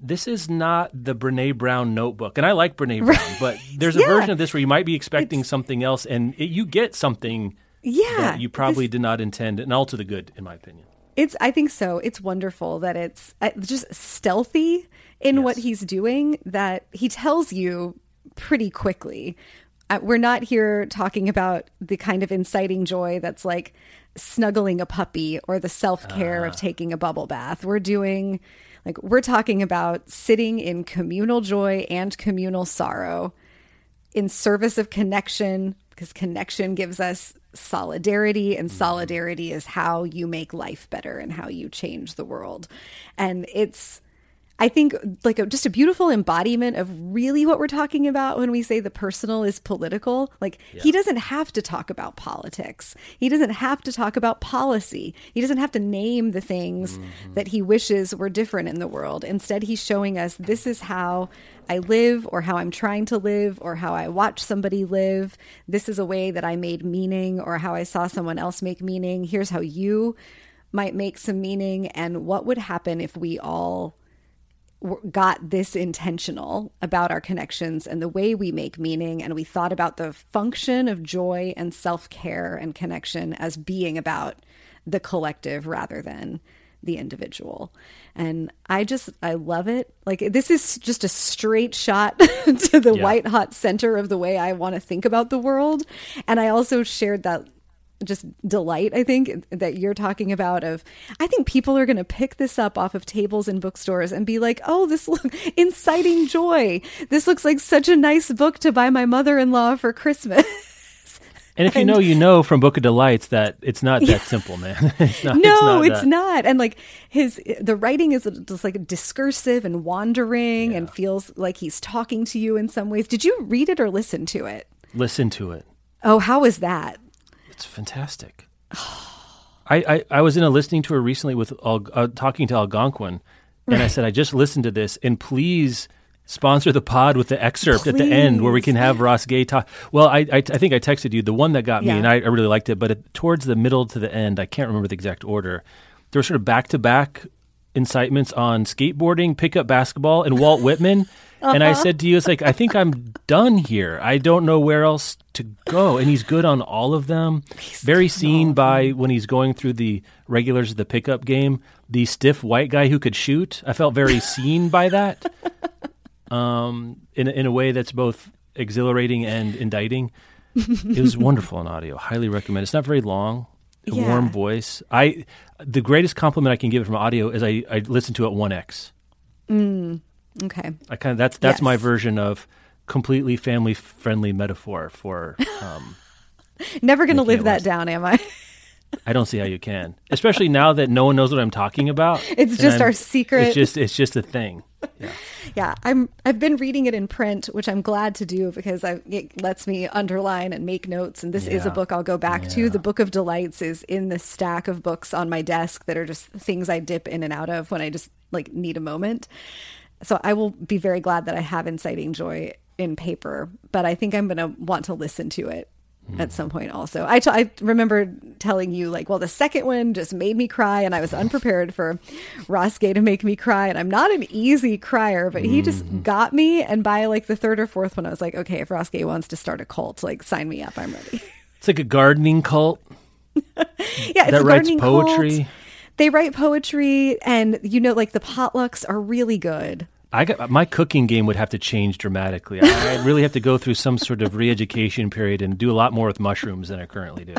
This is not the Brene Brown notebook, and I like Brene Brown, but there's a
Yeah.
version of this where you might be expecting something else, and it, you get something
Yeah.
that you probably did not intend, and all to the good, in my opinion.
It's. I think so. It's wonderful that it's uh, just stealthy in what he's doing. That he tells you pretty quickly. Uh, we're not here talking about the kind of inciting joy that's like snuggling a puppy or the self care of taking a bubble bath. We're doing like we're talking about sitting in communal joy and communal sorrow in service of connection because connection gives us solidarity and mm-hmm. solidarity is how you make life better and how you change the world. And it's I think like a, just a beautiful embodiment of really what we're talking about when we say the personal is political. Like yeah. he doesn't have to talk about politics. He doesn't have to talk about policy. He doesn't have to name the things mm-hmm. that he wishes were different in the world. Instead, he's showing us this is how I live or how I'm trying to live or how I watch somebody live. This is a way that I made meaning or how I saw someone else make meaning. Here's how you might make some meaning and what would happen if we all got this intentional about our connections and the way we make meaning and we thought about the function of joy and self-care and connection as being about the collective rather than the individual. And i just i love it. Like this is just a straight shot to the yeah. white hot center of the way i want to think about the world. And i also shared that just delight i think that you're talking about of i think people are going to pick this up off of tables in bookstores and be like oh this look inciting joy this looks like such a nice book to buy my mother-in-law for christmas
and if you know, you know from Book of Delights that it's not that yeah. simple, man.
it's not, no, it's not, it's not, And like his, the writing is just like discursive and wandering, yeah. and feels like he's talking to you in some ways. Did you read it or listen to it?
Listen to it.
Oh, how was that?
It's fantastic. I, I, I, was in a listening tour recently with uh, talking to Algonquin, and I said, I just listened to this, and please sponsor the pod with the excerpt please. at the end where we can have Ross Gay talk. Well, I, I, I think I texted you the one that got yeah. me, and I, I, really liked it, but it, towards the middle to the end, I can't remember the exact order. There were sort of back to back incitements on skateboarding, pickup basketball, and Walt Whitman. And I uh-huh. said to you, it's like, I think I'm done here. I don't know where else to go. And he's good on all of them. He's Very seen by when he's going through the regulars of the pickup game, the stiff white guy who could shoot. I felt very seen by that um, in, in a way that's both exhilarating and indicting. it was wonderful on audio. Highly recommend. It's not very long. A yeah. warm voice. I the greatest compliment I can give it from audio is I, I listen to it one X.
Mm. Okay.
I kind of that's that's yes. my version of completely family friendly metaphor for. Um,
Never going to live that down, am I?
I don't see how you can, especially now that no one knows what I'm talking about.
It's just our secret.
It's just it's just a thing.
Yeah. yeah, I'm. I've been reading it in print, which I'm glad to do because I, it lets me underline and make notes. And this yeah. is a book I'll go back yeah. to. The Book of Delights is in the stack of books on my desk that are just things I dip in and out of when I just like need a moment so I will be very glad that I have Inciting Joy in paper, but I think I'm going to want to listen to it mm. at some point also. I, t- I remember telling you, like, well, the second one just made me cry, and I was unprepared for Ross Gay to make me cry. And I'm not an easy crier, but he just mm-hmm. got me. And by like the third or fourth one, I was like, okay, if Ross Gay wants to start a cult, like, sign me up. I'm ready.
It's like a gardening cult.
yeah, it's
that
a
writes poetry. Cult
they write poetry and you know like the potlucks are really good
I got my cooking game would have to change dramatically. I, I really have to go through some sort of re-education period and do a lot more with mushrooms than I currently do.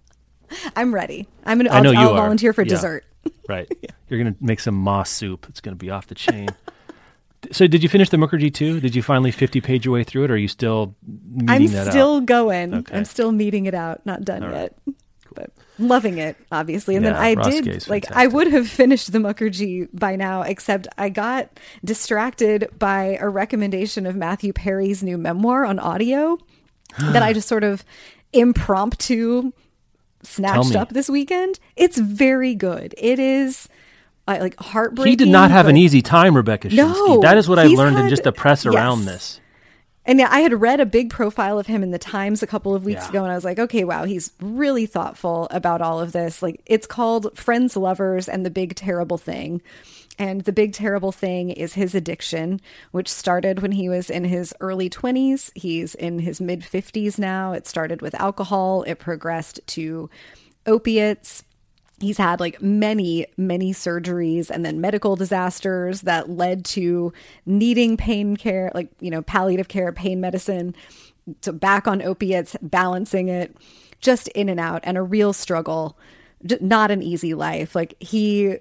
I'm ready. I'm gonna. I'll, I know you I'll are. volunteer for
yeah.
dessert.
right. yeah. You're gonna make some moss soup. It's gonna be off the chain. so, did you finish the Mukherjee too? Did you finally 50 page your way through it, or are you still?
I'm still out? going. Okay. I'm still meeting it out. Not done yet but loving it obviously. And yeah, then i Ross did like i would have finished the mukherjee by now except i got distracted by a recommendation of matthew perry's new memoir on audio that i just sort of impromptu snatched up this weekend. It's very good. It is uh, like heartbreaking
he did not have an easy time rebecca no that is what i've learned had, in just the press around this
and yeah, I had read a big profile of him in the Times a couple of weeks yeah. ago, and I was like, okay, wow, he's really thoughtful about all of this. Like, it's called Friends, Lovers, and the Big Terrible Thing. And the big terrible thing is his addiction, which started when he was in his early 20s. He's in his mid 50s now. It started with alcohol, it progressed to opiates he's had like many many surgeries and then medical disasters that led to needing pain care like you know palliative care pain medicine so back on opiates balancing it just in and out and a real struggle not an easy life like he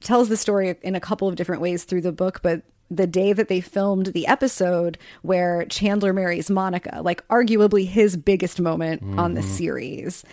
tells the story in a couple of different ways through the book but the day that they filmed the episode where Chandler marries Monica, like arguably his biggest moment mm-hmm. on the mm-hmm. series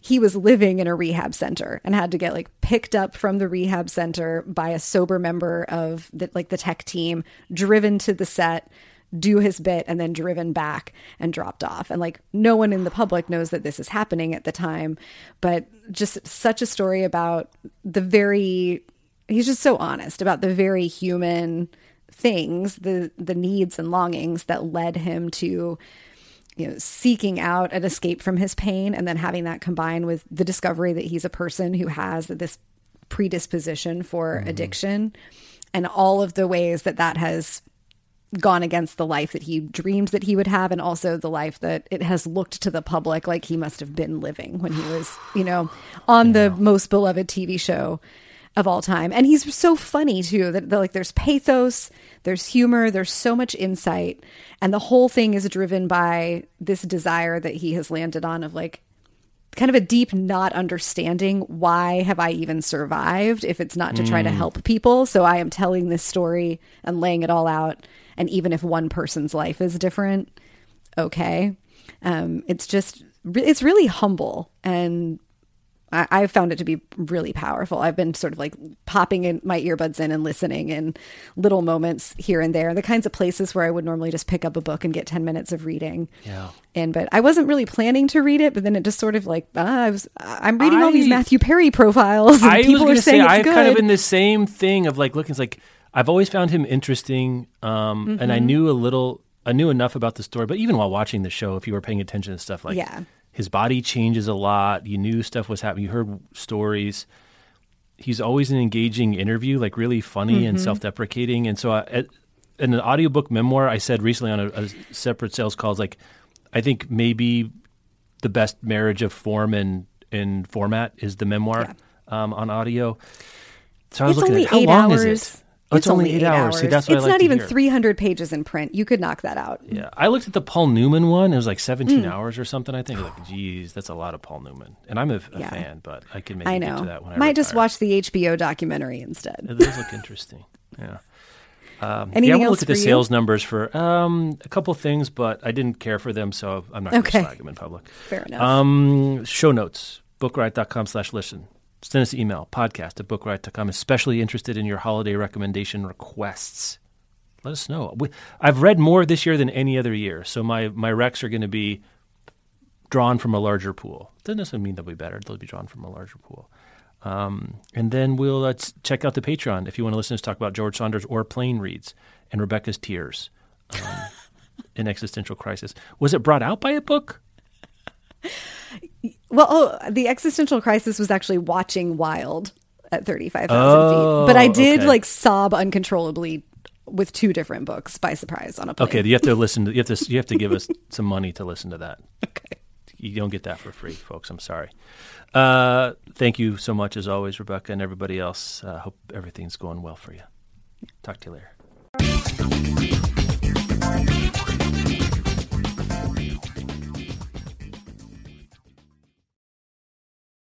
he was living in a rehab center and had to get like picked up from the rehab center by a sober member of the like the tech team, driven to the set, do his bit and then driven back and dropped off. And like no one in the public knows that this is happening at the time, but just such a story about the very he's just so honest about the very human things, the the needs and longings that led him to you know seeking out an escape from his pain and then having that combined with the discovery that he's a person who has this predisposition for mm-hmm. addiction and all of the ways that that has gone against the life that he dreamed that he would have and also the life that it has looked to the public like he must have been living when he was you know on yeah. the most beloved TV show of all time. And he's so funny too that, that, like there's pathos, there's humor, there's so much insight, and the whole thing is driven by this desire that he has landed on of like kind of a deep not understanding why have I even survived if it's not to try to mm. help people. So I am telling this story and laying it all out and even if one person's life is different, okay. Um, it's just it's really humble and I, I found it to be really powerful. I've been sort of like popping in my earbuds in and listening in little moments here and there, the kinds of places where I would normally just pick up a book and get 10 minutes of reading.
Yeah.
And, but I wasn't really planning to read it, but then it just sort of like, ah, I was, I'm reading I, all these Matthew Perry profiles and I people are saying say,
I've
good.
kind of been the same thing of like looking, it's like, I've always found him interesting. Um, mm-hmm. and I mm-hmm. knew a little, I knew enough about the story, but even while watching the show, if you were paying attention to stuff like,
yeah
his body changes a lot. You knew stuff was happening. You heard stories. He's always an engaging interview, like really funny mm-hmm. and self-deprecating. And so, I, in an audiobook memoir, I said recently on a, a separate sales calls, like I think maybe the best marriage of form and in format is the memoir yeah. um, on audio. So I was
it's
looking
at
how long
hours.
is it? Oh, it's, it's, only eight, eight hours. hours. See, that's what
it's
like
not even
hear.
300 pages in print. You could knock that out.
Yeah. I looked at the Paul Newman one. It was like 17 mm. hours or something, I think. Like, geez, that's a lot of Paul Newman. And I'm a, a yeah. fan, but I can maybe
I know.
get to that when I
Might
retire.
just watch the HBO documentary instead.
It does look interesting. Yeah. Um,
Anything
yeah, we'll
else
look at the
you?
sales numbers for um, a couple things, but I didn't care for them, so I'm not going to
okay.
slag them in public.
Fair enough.
Um, show notes, bookriot.com slash listen. Send us an email, podcast at bookriot.com, especially interested in your holiday recommendation requests. Let us know. We, I've read more this year than any other year, so my, my recs are going to be drawn from a larger pool. Doesn't necessarily mean they'll be better. They'll be drawn from a larger pool. Um, and then we'll uh, check out the Patreon if you want to listen to us talk about George Saunders or Plane reads and Rebecca's tears um, in existential crisis. Was it brought out by a book?
Well, oh, the existential crisis was actually watching Wild at 35,000
oh,
feet. But I did
okay.
like sob uncontrollably with two different books by surprise on a plane.
Okay, you have to listen to you have to you have to give us some money to listen to that.
Okay.
You don't get that for free, folks. I'm sorry. Uh, thank you so much as always, Rebecca, and everybody else. Uh, hope everything's going well for you. Talk to you later.